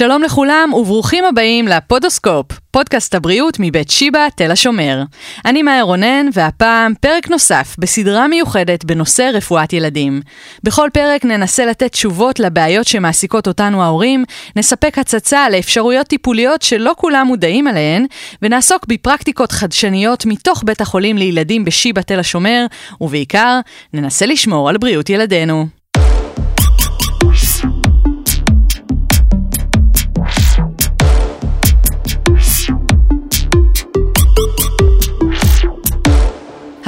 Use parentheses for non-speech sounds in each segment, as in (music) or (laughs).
שלום לכולם וברוכים הבאים לפודוסקופ, פודקאסט הבריאות מבית שיבא, תל השומר. אני מאיה רונן, והפעם פרק נוסף בסדרה מיוחדת בנושא רפואת ילדים. בכל פרק ננסה לתת תשובות לבעיות שמעסיקות אותנו ההורים, נספק הצצה לאפשרויות טיפוליות שלא כולם מודעים עליהן, ונעסוק בפרקטיקות חדשניות מתוך בית החולים לילדים בשיבא, תל השומר, ובעיקר, ננסה לשמור על בריאות ילדינו.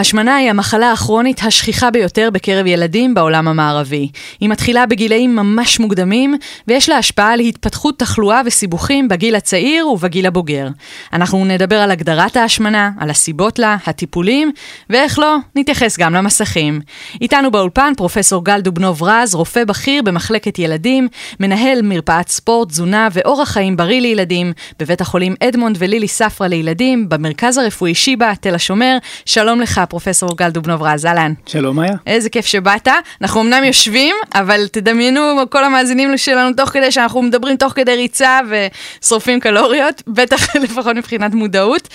השמנה היא המחלה הכרונית השכיחה ביותר בקרב ילדים בעולם המערבי. היא מתחילה בגילאים ממש מוקדמים, ויש לה השפעה על התפתחות תחלואה וסיבוכים בגיל הצעיר ובגיל הבוגר. אנחנו נדבר על הגדרת ההשמנה, על הסיבות לה, הטיפולים, ואיך לא, נתייחס גם למסכים. איתנו באולפן פרופסור גל דובנוב רז, רופא בכיר במחלקת ילדים, מנהל מרפאת ספורט, תזונה ואורח חיים בריא לילדים, בבית החולים אדמונד ולילי ספרא לילדים, במרכז הרפואי שיבא, תל השומר. שלום לך, פרופסור גל דובנוב רז, אהלן. שלום מאיה. איזה כיף שבאת. אנחנו אמנם יושבים, אבל תדמיינו כל המאזינים שלנו תוך כדי שאנחנו מדברים תוך כדי ריצה ושורפים קלוריות, בטח (laughs) לפחות מבחינת מודעות.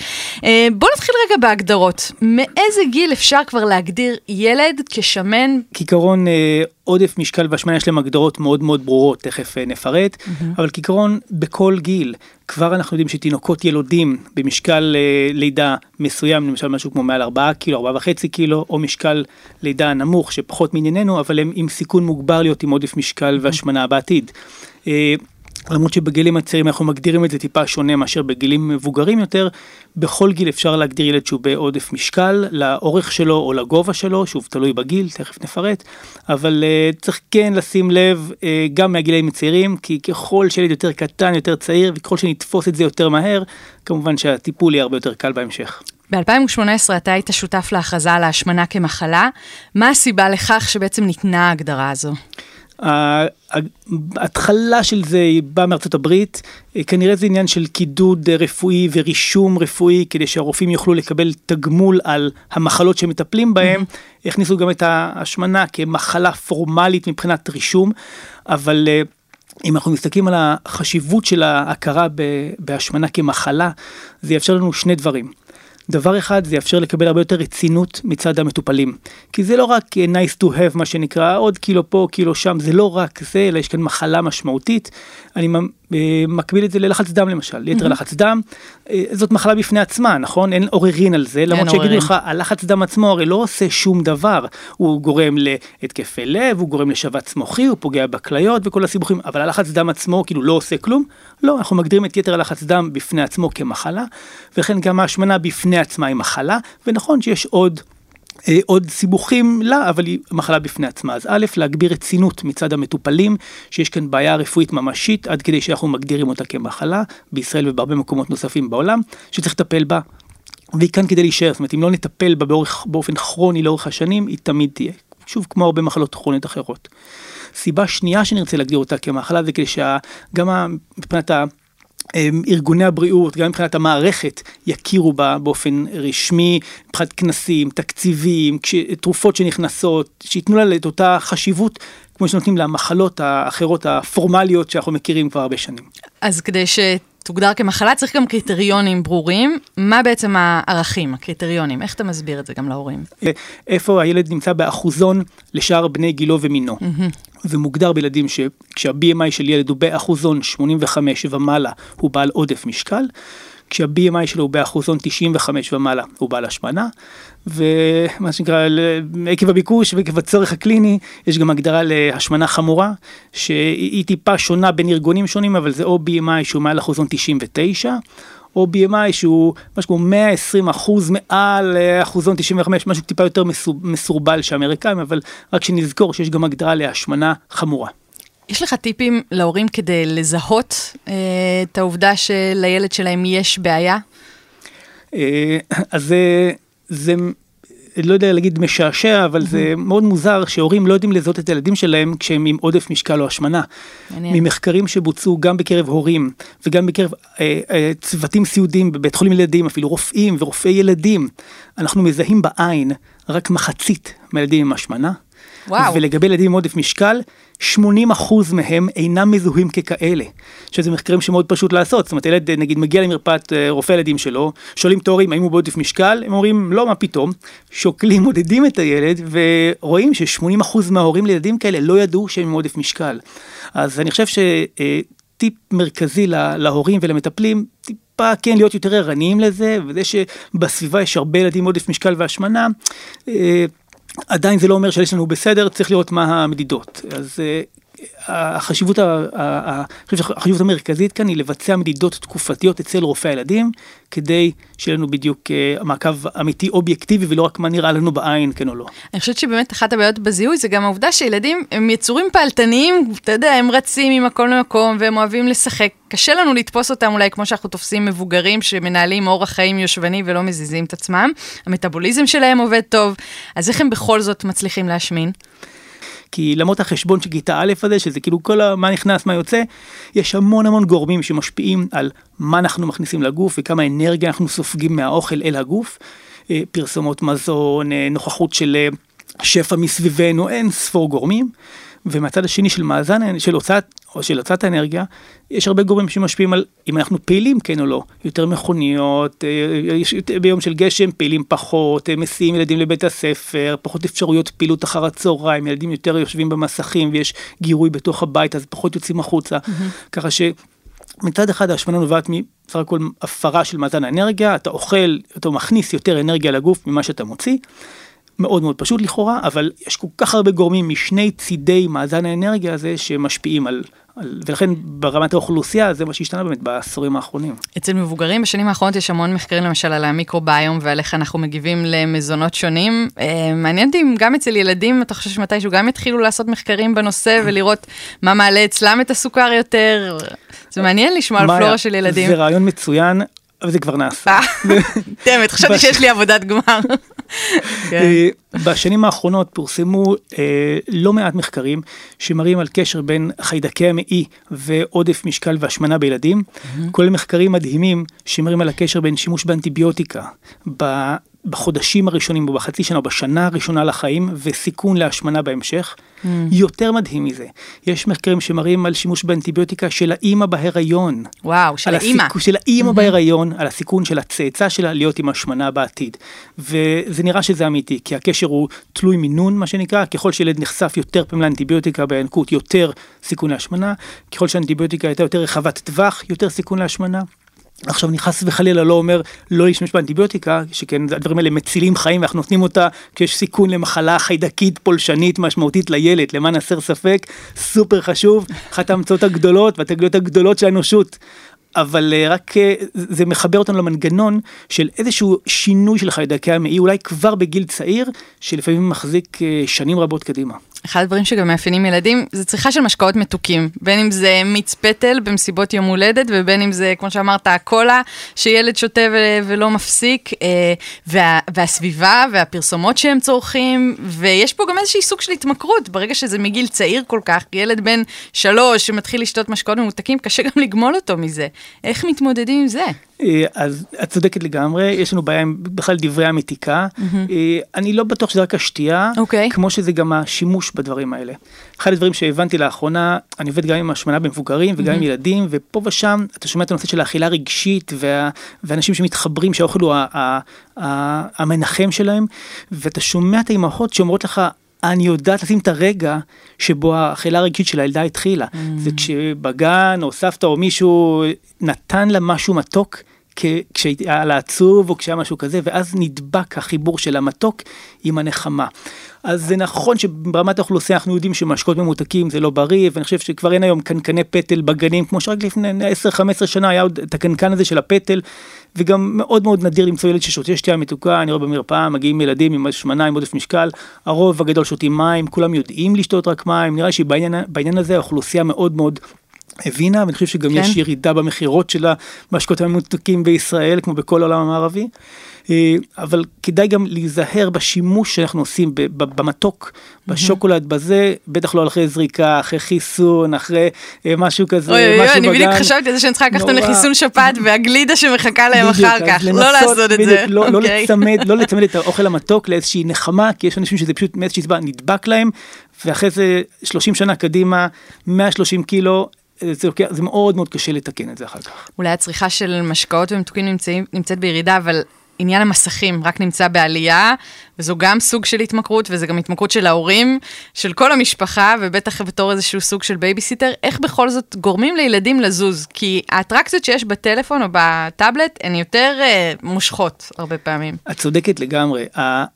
אה, בוא נתחיל רגע בהגדרות. מאיזה גיל אפשר כבר להגדיר ילד כשמן? כעיקרון אה, עודף משקל והשמנה יש להם הגדרות מאוד מאוד ברורות, תכף אה, נפרט, mm-hmm. אבל כעיקרון בכל גיל, כבר אנחנו יודעים שתינוקות ילודים במשקל אה, לידה מסוים, למשל משהו כמו מעל 4 קילו, 4.5 קילו, או משקל לידה נמוך שפחות מענייננו, אבל הם עם סיכון מוגבר להיות עם עודף משקל והשמנה בעתיד. למרות שבגילים הצעירים אנחנו מגדירים את זה טיפה שונה מאשר בגילים מבוגרים יותר, בכל גיל אפשר להגדיר ילד שהוא בעודף משקל, לאורך שלו או לגובה שלו, שוב תלוי בגיל, תכף נפרט, אבל uh, צריך כן לשים לב uh, גם מהגילאים הצעירים, כי ככל שילד יותר קטן, יותר צעיר, וככל שנתפוס את זה יותר מהר, כמובן שהטיפול יהיה הרבה יותר קל בהמשך. ב-2018 אתה היית שותף להכרזה על ההשמנה כמחלה, מה הסיבה לכך שבעצם ניתנה ההגדרה הזו? ההתחלה של זה באה מארצות הברית, כנראה זה עניין של קידוד רפואי ורישום רפואי כדי שהרופאים יוכלו לקבל תגמול על המחלות שמטפלים בהם, mm-hmm. הכניסו גם את ההשמנה כמחלה פורמלית מבחינת רישום, אבל אה, אם אנחנו מסתכלים על החשיבות של ההכרה בהשמנה כמחלה, זה יאפשר לנו שני דברים. דבר אחד זה יאפשר לקבל הרבה יותר רצינות מצד המטופלים. כי זה לא רק nice to have מה שנקרא עוד קילו פה קילו שם זה לא רק זה אלא יש כאן מחלה משמעותית. אני אה, מקביל את זה ללחץ דם למשל, יתר mm-hmm. לחץ דם, אה, זאת מחלה בפני עצמה, נכון? אין עוררין על זה, למרות שיגידו לך, הלחץ דם עצמו הרי לא עושה שום דבר, הוא גורם להתקפי לב, הוא גורם לשבץ מוחי, הוא פוגע בכליות וכל הסיבוכים, אבל הלחץ דם עצמו כאילו לא עושה כלום? לא, אנחנו מגדירים את יתר הלחץ דם בפני עצמו כמחלה, וכן גם ההשמנה בפני עצמה היא מחלה, ונכון שיש עוד אה, עוד סיבוכים לה, אבל היא מחלה בפני עצמה. אז א', להגביר רצינות מצד המטופלים, שיש כאן בעיה רפואית ממשית, עד כדי שאנחנו מגדירים אותה כמחלה, בישראל ובהרבה מקומות נוספים בעולם, שצריך לטפל בה. והיא כאן כדי להישאר, זאת אומרת, אם לא נטפל בה באורך, באופן כרוני לאורך השנים, היא תמיד תהיה. שוב, כמו הרבה מחלות כרוניות אחרות. סיבה שנייה שנרצה להגדיר אותה כמחלה זה כדי שגם מבחינת אמ, ארגוני הבריאות, גם מבחינת המערכת, יכירו בה באופן רשמי, מבחינת כנסים, תקציבים, תרופות שנכנסות, שייתנו לה את אותה חשיבות כמו שנותנים למחלות האחרות הפורמליות שאנחנו מכירים כבר הרבה שנים. אז כדי שתוגדר כמחלה צריך גם קריטריונים ברורים. מה בעצם הערכים, הקריטריונים? איך אתה מסביר את זה גם להורים? איפה הילד נמצא באחוזון לשאר בני גילו ומינו. Mm-hmm. ומוגדר בילדים שכשה-BMI של ילד הוא באחוזון 85 ומעלה הוא בעל עודף משקל, כשה-BMI שלו הוא באחוזון 95 ומעלה הוא בעל השמנה, ומה שנקרא עקב הביקוש ועקב הצורך הקליני יש גם הגדרה להשמנה חמורה שהיא טיפה שונה בין ארגונים שונים אבל זה או BMI שהוא מעל אחוזון 99 או BMI שהוא משהו כמו 120 אחוז מעל אה, אחוזון 95, משהו טיפה יותר מסורבל שהאמריקאים, אבל רק שנזכור שיש גם הגדרה להשמנה חמורה. יש לך טיפים להורים כדי לזהות אה, את העובדה שלילד שלהם יש בעיה? אה, אז זה, זה לא יודע להגיד משעשע, אבל זה מאוד מוזר שהורים לא יודעים לזהות את הילדים שלהם כשהם עם עודף משקל או השמנה. ממחקרים שבוצעו גם בקרב הורים וגם בקרב אה, אה, צוותים סיעודיים בבית חולים ילדים, אפילו רופאים ורופאי ילדים, אנחנו מזהים בעין רק מחצית מהילדים עם השמנה. וואו. ולגבי ילדים עם עודף משקל, 80% מהם אינם מזוהים ככאלה, שזה מחקרים שמאוד פשוט לעשות, זאת אומרת ילד נגיד מגיע למרפאת אה, רופא ילדים שלו, שואלים את ההורים האם הוא בעודף משקל, הם אומרים לא מה פתאום, שוקלים מודדים את הילד ורואים ש-80% מההורים לילדים כאלה לא ידעו שהם עם עודף משקל. אז אני חושב שטיפ מרכזי להורים ולמטפלים, טיפה כן להיות יותר ערניים לזה, וזה שבסביבה יש הרבה ילדים עם עודף משקל והשמנה. עדיין זה לא אומר שיש לנו בסדר, צריך לראות מה המדידות. אז אה, החשיבות, החשיבות המרכזית כאן היא לבצע מדידות תקופתיות אצל רופא הילדים, כדי שיהיה לנו בדיוק אה, מעקב אמיתי אובייקטיבי ולא רק מה נראה לנו בעין, כן או לא. אני חושבת שבאמת אחת הבעיות בזיהוי זה גם העובדה שילדים הם יצורים פעלתניים, אתה יודע, הם רצים ממקום למקום והם אוהבים לשחק. קשה לנו לתפוס אותם אולי כמו שאנחנו תופסים מבוגרים שמנהלים אורח חיים יושבני ולא מזיזים את עצמם. המטאבוליזם שלהם עובד טוב, אז איך הם בכל זאת מצליחים להשמין? כי למרות החשבון של כיתה א' הזה, שזה כאילו כל. מה נכנס, מה יוצא, יש המון המון גורמים שמשפיעים על מה אנחנו מכניסים לגוף וכמה אנרגיה אנחנו סופגים מהאוכל אל הגוף. אה, פרסומות מזון, אה, נוכחות של אה, שפע מסביבנו, אין ספור גורמים. ומהצד השני של מאזן, של הוצאת, או של הוצאת האנרגיה, יש הרבה גורמים שמשפיעים על אם אנחנו פעילים כן או לא, יותר מכוניות, אה, ביום של גשם פעילים פחות, אה, מסיעים ילדים לבית הספר, פחות אפשרויות פעילות אחר הצהריים, ילדים יותר יושבים במסכים ויש גירוי בתוך הבית אז פחות יוצאים החוצה, mm-hmm. ככה שמצד אחד ההשמנה נובעת מסך הכל הפרה של מאזן האנרגיה, אתה אוכל, אתה מכניס יותר אנרגיה לגוף ממה שאתה מוציא. מאוד מאוד פשוט לכאורה, אבל יש כל כך הרבה גורמים משני צידי מאזן האנרגיה הזה שמשפיעים על, על ולכן ברמת האוכלוסייה זה מה שהשתנה באמת בעשורים האחרונים. אצל מבוגרים בשנים האחרונות יש המון מחקרים למשל על המיקרוביום ועל איך אנחנו מגיבים למזונות שונים. אה, מעניין אותי אם גם אצל ילדים אתה חושב שמתישהו גם יתחילו לעשות מחקרים בנוס ולראות מה מעלה אצלם את הסוכר יותר. זה מעניין לשמוע על פלורה של ילדים. זה רעיון מצוין. אבל זה כבר נעשה. דמת, חשבתי שיש לי עבודת גמר. (laughs) כן. אה, בשנים האחרונות פורסמו אה, לא מעט מחקרים שמראים על קשר בין חיידקי המעי ועודף משקל והשמנה בילדים, כולל מחקרים מדהימים שמראים על הקשר בין שימוש באנטיביוטיקה בחודשים הראשונים או בחצי שנה או בשנה הראשונה לחיים וסיכון להשמנה בהמשך. Mm. יותר מדהים מזה, יש מחקרים שמראים על שימוש באנטיביוטיקה של האימא בהיריון. וואו, של האימא. הסיכ... של האימא mm-hmm. בהיריון, על הסיכון של הצאצא שלה להיות עם השמנה בעתיד. וזה נראה שזה אמיתי, כי הקשר הוא תלוי מינון, מה שנקרא, ככל שילד נחשף יותר פעמים לאנטיביוטיקה בינקות, יותר סיכון להשמנה, ככל שהאנטיביוטיקה הייתה יותר רחבת טווח, יותר סיכון להשמנה. עכשיו אני חס וחלילה לא אומר לא להשתמש באנטיביוטיקה, שכן הדברים האלה מצילים חיים ואנחנו נותנים אותה כשיש סיכון למחלה חיידקית פולשנית משמעותית לילד, למען הסר ספק, סופר חשוב, אחת ההמצאות הגדולות והתגליות הגדולות של האנושות. אבל אה, רק אה, זה מחבר אותנו למנגנון של איזשהו שינוי של חיידקי המעי אולי כבר בגיל צעיר שלפעמים מחזיק אה, שנים רבות קדימה. אחד הדברים שגם מאפיינים ילדים זה צריכה של משקאות מתוקים, בין אם זה מיץ פטל במסיבות יום הולדת ובין אם זה, כמו שאמרת, הקולה שילד שותה ו- ולא מפסיק, אה, וה- והסביבה והפרסומות שהם צורכים, ויש פה גם איזשהי סוג של התמכרות, ברגע שזה מגיל צעיר כל כך, ילד בן שלוש שמתחיל לשתות משקאות ממותקים, קשה גם לגמול אותו מזה. איך מתמודדים עם זה? אה, אז את צודקת לגמרי, יש לנו בעיה עם בכלל דברי המתיקה. Mm-hmm. אני לא בטוח שזה רק השתייה, okay. אוקיי. כמו שזה גם השימוש בדברים האלה. אחד הדברים שהבנתי לאחרונה, אני עובד גם עם השמנה במבוגרים וגם mm-hmm. עם ילדים, ופה ושם אתה שומע את הנושא של האכילה רגשית, וה, ואנשים שמתחברים שהאוכל הוא המנחם שלהם, ואתה שומע את האימהות שאומרות לך, אני יודעת לשים את הרגע שבו האכילה הרגשית של הילדה התחילה. Mm. זה כשבגן או סבתא או מישהו נתן לה משהו מתוק כשהיה לה עצוב או כשהיה משהו כזה, ואז נדבק החיבור של המתוק עם הנחמה. אז זה נכון שברמת האוכלוסייה אנחנו יודעים שמשקות ממותקים זה לא בריא, ואני חושב שכבר אין היום קנקני פטל בגנים, כמו שרק לפני 10-15 שנה היה עוד את הקנקן הזה של הפטל, וגם מאוד מאוד נדיר למצוא ילד ששותה שתייה מתוקה, אני רואה במרפאה, מגיעים ילדים עם השמנה, עם עודף משקל, הרוב הגדול שותים מים, כולם יודעים לשתות רק מים, נראה שבעניין הזה האוכלוסייה מאוד מאוד הבינה, ואני חושב שגם כן. יש ירידה במכירות של המשקות הממותקים בישראל, כמו בכל העולם המערבי. אה, אבל כדאי גם להיזהר בשימוש שאנחנו עושים במתוק, בשוקולד, בזה, בטח לא אחרי זריקה, אחרי חיסון, אחרי אה, משהו כזה, אוי אוי אוי, אני בדיוק חשבתי על זה שאני צריכה לקחת אותם לחיסון שפעת והגלידה שמחכה להם אחר כך, לא לעשות את זה. לא, לא, אוקיי. לצמד, לא לצמד את האוכל (laughs) המתוק לאיזושהי נחמה, כי יש אנשים שזה פשוט מאיזושהי סיבה נדבק להם, ואחרי זה 30 שנה קדימה, 130 קילו, זה, לוקח, זה מאוד מאוד קשה לתקן את זה אחר כך. אולי הצריכה של משקאות ומתוקים נמצאת בירידה, אבל עניין המסכים רק נמצא בעלייה, וזו גם סוג של התמכרות, וזה גם התמכרות של ההורים, של כל המשפחה, ובטח בתור איזשהו סוג של בייביסיטר, איך בכל זאת גורמים לילדים לזוז? כי האטרקציות שיש בטלפון או בטאבלט הן יותר אה, מושכות הרבה פעמים. את צודקת לגמרי,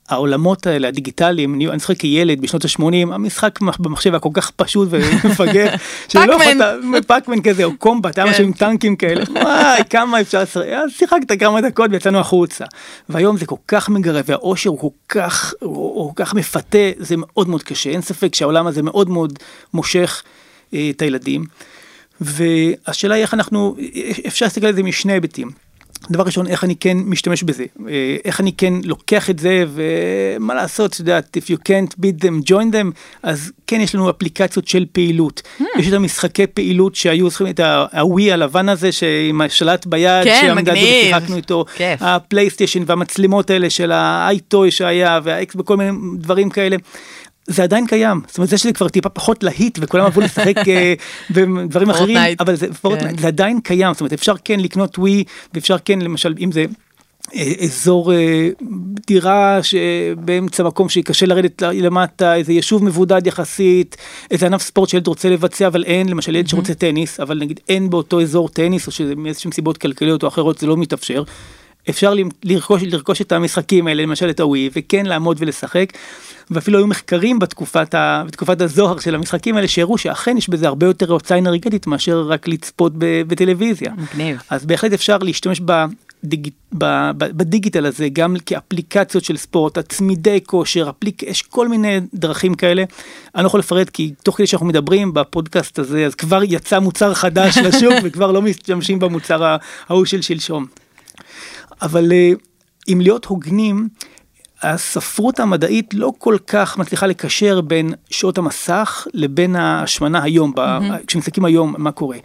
העולמות האלה, הדיגיטליים, אני זוכר כילד בשנות ה-80, המשחק במחשב היה כל כך פשוט ומפגר, (laughs) Pac-Man. (laughs) Pac-Man כזה, או Combat, היה משהו עם טנקים כאלה, וואי, כמה אפשר, אז שיחקת כמה דקות ויצאנו החוצה. והיום זה כל כך מגרה, והאושר הוא כל כך, הוא כל כך מפתה, זה מאוד מאוד קשה, אין ספק שהעולם הזה מאוד מאוד מושך אה, את הילדים. והשאלה היא איך אנחנו, אפשר להסתכל על זה משני היבטים. דבר ראשון, איך אני כן משתמש בזה, אה, איך אני כן לוקח את זה, ומה לעשות, את יודעת, if you can't beat them, join them, אז כן יש לנו אפליקציות של פעילות. Mm. יש את המשחקי פעילות שהיו צריכים את הווי הלבן הזה, עם השלט ביד, כן, מגניב, שיחקנו איתו, כיף. הפלייסטיישן והמצלמות האלה של האייטוי שהיה, והאקס וכל מיני דברים כאלה. זה עדיין קיים, זאת אומרת זה שזה כבר טיפה פחות להיט וכולם עברו לשחק אה, (laughs) בדברים אחרים, אבל זה, כן. זה עדיין קיים, זאת אומרת אפשר כן לקנות ווי ואפשר כן למשל אם זה אה, אזור אה, דירה שבאמצע מקום שקשה לרדת למטה, איזה יישוב מבודד יחסית, איזה ענף ספורט שילד רוצה לבצע אבל אין, למשל ילד שרוצה טניס, אבל נגיד אין באותו אזור טניס או שזה מאיזשהם סיבות כלכליות או אחרות זה לא מתאפשר. אפשר לרכוש, לרכוש את המשחקים האלה, למשל את הווי, וכן לעמוד ולשחק. ואפילו היו מחקרים בתקופת, ה, בתקופת הזוהר של המשחקים האלה שהראו שאכן יש בזה הרבה יותר הוצאה אנרגטית מאשר רק לצפות בטלוויזיה. מגניב. אז בהחלט אפשר להשתמש בדיג, בדיגיטל הזה גם כאפליקציות של ספורט, הצמידי כושר, אפליק, יש כל מיני דרכים כאלה. אני לא יכול לפרט כי תוך כדי שאנחנו מדברים בפודקאסט הזה אז כבר יצא מוצר חדש לשוק (laughs) וכבר לא משתמשים במוצר ההוא של שלשום. אבל אה, אם להיות הוגנים, הספרות המדעית לא כל כך מצליחה לקשר בין שעות המסך לבין ההשמנה היום, mm-hmm. כשמסתכלים היום מה קורה.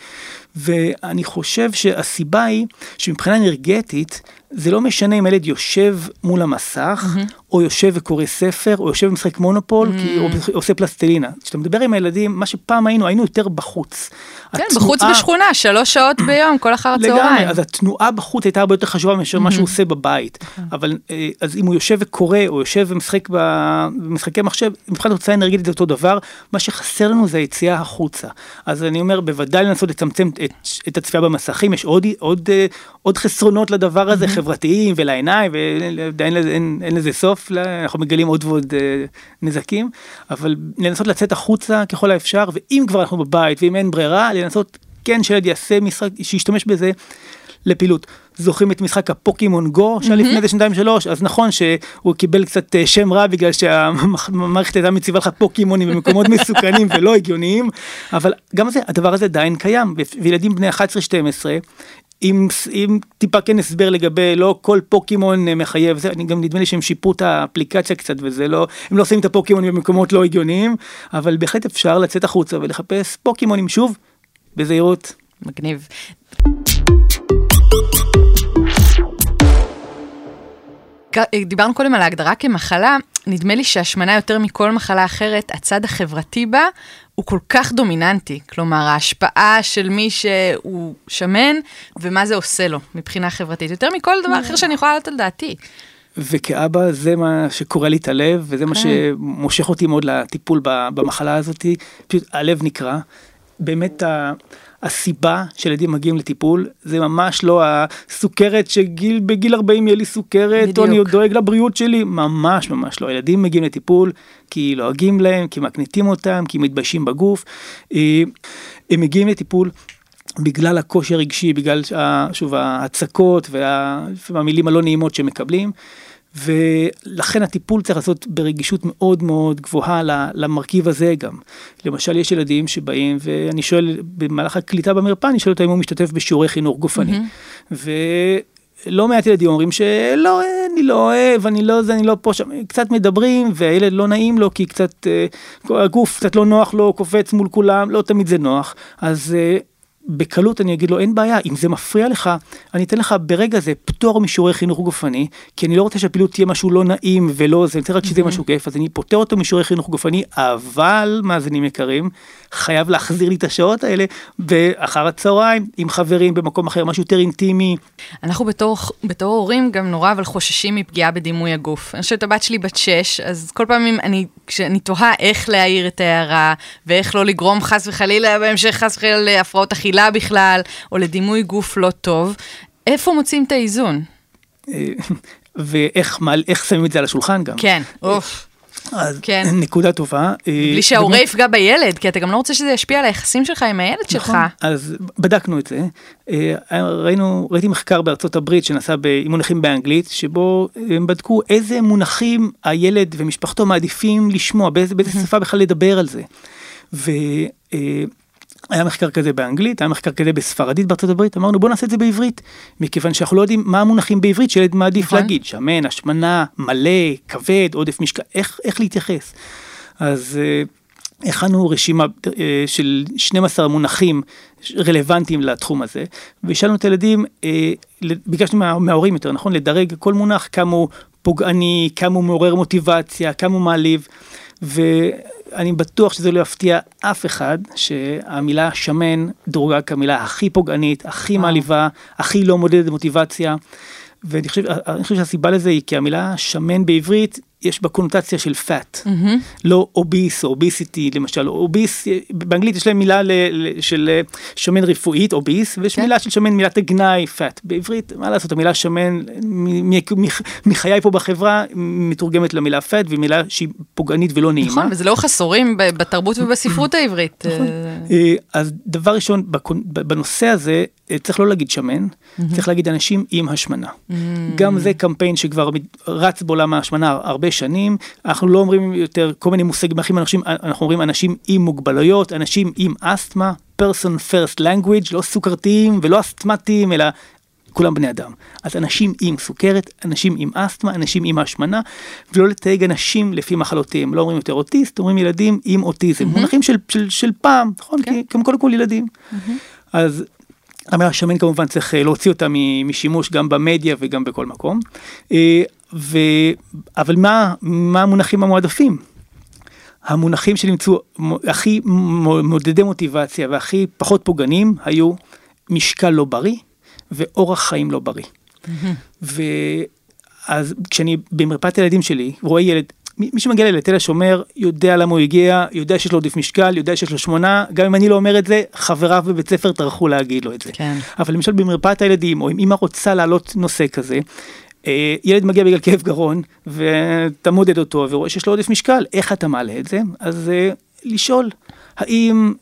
ואני חושב שהסיבה היא שמבחינה אנרגטית זה לא משנה אם ילד יושב מול המסך, mm-hmm. או יושב וקורא ספר, או יושב ומשחק מונופול, mm-hmm. כי, או עושה פלסטלינה. כשאתה מדבר עם הילדים, מה שפעם היינו, היינו יותר בחוץ. כן, התנועה... בחוץ בשכונה, שלוש שעות ביום, כל אחר הצהריים. לגמרי, אז התנועה בחוץ הייתה הרבה יותר חשובה מאשר mm-hmm. מה שהוא עושה בבית. Mm-hmm. אבל, אה, אז אם הוא יושב וקורא, או יושב ומשחק במשחקי מחשב, מבחינת הוצאה אנרגטית זה אותו דבר, מה שחסר לנו זה היציאה החוצה. אז אני אומר, בוודאי לנסות לצמצם את, את הצפייה במסכים, יש עוד, עוד, אה, עוד חסרונות לדבר הזה, mm-hmm. חברתיים ולעיניים, ואין לזה סוף, אנחנו מגלים עוד ועוד אה, נזקים, אבל לנסות לצאת החוצה ככל האפשר, ואם כבר אנחנו בבית ואם אין ברירה, לנסות כן שילד יעשה משחק, שישתמש בזה לפעילות. זוכרים את משחק הפוקימון גו שהיה לפני איזה שנתיים שלוש אז נכון שהוא קיבל קצת אה, שם רע בגלל שהמערכת הייתה מציבה לך פוקימונים במקומות מסוכנים ולא הגיוניים אבל גם זה הדבר הזה עדיין קיים וילדים בני 11-12 עם, עם טיפה כן הסבר לגבי לא כל פוקימון אה, מחייב זה אני גם נדמה לי שהם שיפרו את האפליקציה קצת וזה לא הם לא עושים את הפוקימון במקומות לא הגיוניים אבל בהחלט אפשר לצאת החוצה ולחפש פוקימונים שוב בזהירות. מגניב. דיברנו קודם על ההגדרה כמחלה, נדמה לי שהשמנה יותר מכל מחלה אחרת, הצד החברתי בה הוא כל כך דומיננטי. כלומר, ההשפעה של מי שהוא שמן ומה זה עושה לו מבחינה חברתית, יותר מכל דבר אחר שאני יכולה לעלות על דעתי. וכאבא זה מה שקורא לי את הלב וזה מה כן. שמושך אותי מאוד לטיפול במחלה הזאתי, פשוט הלב נקרע. באמת הסיבה שילדים מגיעים לטיפול זה ממש לא הסוכרת שגיל בגיל 40 יהיה לי סוכרת בדיוק. או אני דואג לבריאות שלי ממש ממש לא ילדים מגיעים לטיפול כי לועגים להם כי מקניטים אותם כי מתביישים בגוף אה, הם מגיעים לטיפול. בגלל הקושי הרגשי בגלל שוב ההצקות והמילים הלא נעימות שמקבלים. ולכן הטיפול צריך לעשות ברגישות מאוד מאוד גבוהה למרכיב הזה גם. למשל יש ילדים שבאים ואני שואל במהלך הקליטה במרפאה אני שואל אותם אם הוא משתתף בשיעורי חינוך גופני. Mm-hmm. ולא מעט ילדים אומרים שלא אני לא אוהב אני לא זה אני לא פה שם קצת מדברים והילד לא נעים לו כי קצת אה, הגוף קצת לא נוח לו קופץ מול כולם לא תמיד זה נוח אז. בקלות אני אגיד לו אין בעיה אם זה מפריע לך אני אתן לך ברגע זה פטור משיעורי חינוך גופני כי אני לא רוצה שהפעילות תהיה משהו לא נעים ולא זה אני רוצה רק שזה משהו כיף אז אני פוטר אותו משיעורי חינוך גופני אבל מאזינים יקרים חייב להחזיר לי את השעות האלה באחר הצהריים עם חברים במקום אחר משהו יותר אינטימי. אנחנו בתור, בתור הורים גם נורא אבל חוששים מפגיעה בדימוי הגוף. אני חושבת הבת שלי בת 6 אז כל פעם אני כשאני תוהה איך להעיר את ההערה ואיך לא לגרום חס וחלילה בהמשך חס וחלילה להפרעות אכילה בכלל או לדימוי גוף לא טוב. איפה מוצאים את האיזון? אה, ואיך שמים את זה על השולחן גם. כן, אוף. אז כן. נקודה טובה. אה, בלי שההורה יפגע בילד, כי אתה גם לא רוצה שזה ישפיע על היחסים שלך עם הילד נכון, שלך. אז בדקנו את זה. אה, ראינו, ראיתי מחקר בארצות הברית שנעשה עם מונחים באנגלית, שבו הם בדקו איזה מונחים הילד ומשפחתו מעדיפים לשמוע, באיזה, באיזה שפה בכלל לדבר על זה. ו... היה מחקר כזה באנגלית, היה מחקר כזה בספרדית בארצות הברית, אמרנו בוא נעשה את זה בעברית, מכיוון שאנחנו לא יודעים מה המונחים בעברית שילד מעדיף נכון. להגיד, שמן, השמנה, מלא, כבד, עודף משקל, איך, איך להתייחס. אז אה, הכנו רשימה אה, של 12 מונחים רלוונטיים לתחום הזה, ושאלנו את הילדים, אה, ביקשנו מה, מההורים יותר נכון, לדרג כל מונח כמה הוא פוגעני, כמה הוא מעורר מוטיבציה, כמה הוא מעליב. ואני בטוח שזה לא יפתיע אף אחד שהמילה שמן דורגה כמילה הכי פוגענית, הכי מעליבה, הכי לא מודדת מוטיבציה. ואני חושב, חושב שהסיבה לזה היא כי המילה שמן בעברית יש בה קונוטציה של fat, mm-hmm. לא אוביס או אוביסיטי למשל, אוביס, באנגלית יש להם מילה ל, ל, של אה, שמן רפואית אוביס, ויש כן. מילה של שמן מילת הגנאי fat, בעברית מה לעשות המילה שמן מחיי פה בחברה מתורגמת למילה fat והיא מילה שהיא פוגענית ולא נעימה. נכון, וזה לאורך עשורים בתרבות ובספרות (clears throat) העברית. נכון. אה. אה, אז דבר ראשון בנושא הזה צריך לא להגיד שמן, mm-hmm. צריך להגיד אנשים עם השמנה. Mm-hmm. גם זה קמפיין שכבר רץ בעולם ההשמנה הרבה שנים, אנחנו לא אומרים יותר כל מיני מושגים אחרים, אנשים, אנחנו אומרים אנשים עם מוגבלויות, אנשים עם אסתמה, person first language, לא סוכרתיים ולא אסתמטיים, אלא כולם בני אדם. אז אנשים עם סוכרת, אנשים עם אסתמה, אנשים עם השמנה, ולא לתייג אנשים לפי מחלותיהם. לא אומרים יותר אוטיסט, אומרים ילדים עם אוטיזם. Mm-hmm. מונחים של, של, של פעם, נכון? Okay. כן. כי הם קודם כל ילדים. Mm-hmm. אז המילה שמן כמובן צריך אה, להוציא אותה משימוש גם במדיה וגם בכל מקום. ו... אבל מה, מה המונחים המועדפים? המונחים שנמצאו הכי מודדי מוטיבציה והכי פחות פוגענים היו משקל לא בריא ואורח חיים לא בריא. ואז כשאני במרפאת הילדים שלי רואה ילד מי שמגיע לתל השומר יודע למה הוא הגיע, יודע שיש לו עודף משקל, יודע שיש לו שמונה, גם אם אני לא אומר את זה, חבריו בבית ספר טרחו להגיד לו את זה. כן. אבל למשל במרפאת הילדים, או אם אמא רוצה להעלות נושא כזה, ילד מגיע בגלל כאב גרון, ואתה מודד אותו ורואה שיש לו עודף משקל, איך אתה מעלה את זה? אז אה, לשאול, האם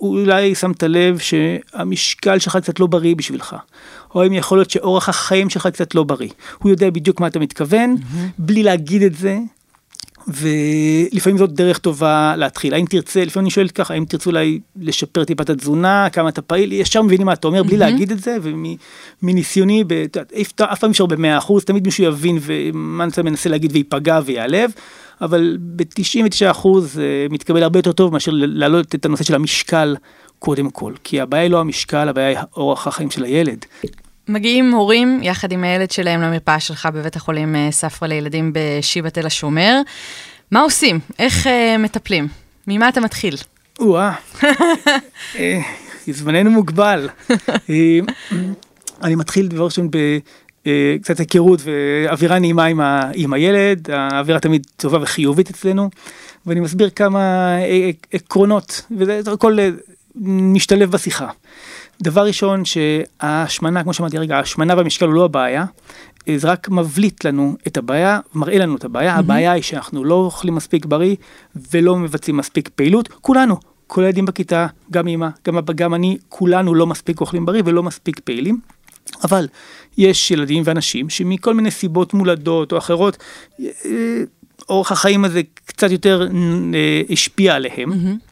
אולי שמת לב שהמשקל שלך קצת לא בריא בשבילך, או האם יכול להיות שאורח החיים שלך קצת לא בריא. הוא יודע בדיוק מה אתה מתכוון, mm-hmm. בלי להגיד את זה, ולפעמים זאת דרך טובה להתחיל. האם תרצה, לפעמים אני שואל ככה, האם תרצו אולי לשפר טיפה את התזונה, כמה אתה פעיל, ישר מבינים מה אתה אומר, בלי להגיד את זה, ומניסיוני, אף פעם אפשר במאה אחוז, תמיד מישהו יבין ומה אני מנסה להגיד וייפגע ויעלב. אבל ב-99 אחוז אה, מתקבל הרבה יותר טוב מאשר להעלות את הנושא של המשקל קודם כל, כי הבעיה היא לא המשקל, הבעיה היא אורח החיים של הילד. מגיעים הורים יחד עם הילד שלהם למרפאה שלך בבית החולים אה, ספרא לילדים בשיבא תל השומר. מה עושים? איך uh, מטפלים? ממה אתה מתחיל? או-אה, אה, זמננו מוגבל. אני מתחיל דבר ראשון בקצת היכרות ואווירה נעימה עם, ה, עם הילד, האווירה תמיד טובה וחיובית אצלנו, ואני מסביר כמה עקרונות, וזה הכל משתלב בשיחה. דבר ראשון שההשמנה, כמו שאמרתי רגע, ההשמנה והמשקל הוא לא הבעיה, זה רק מבליט לנו את הבעיה, מראה לנו את הבעיה, mm-hmm. הבעיה היא שאנחנו לא אוכלים מספיק בריא ולא מבצעים מספיק פעילות, כולנו, כל הילדים בכיתה, גם אמא, גם אבא, גם אני, כולנו לא מספיק אוכלים בריא ולא מספיק פעילים. אבל יש ילדים ואנשים שמכל מיני סיבות מולדות או אחרות, אה, אורח החיים הזה קצת יותר אה, השפיע עליהם. Mm-hmm.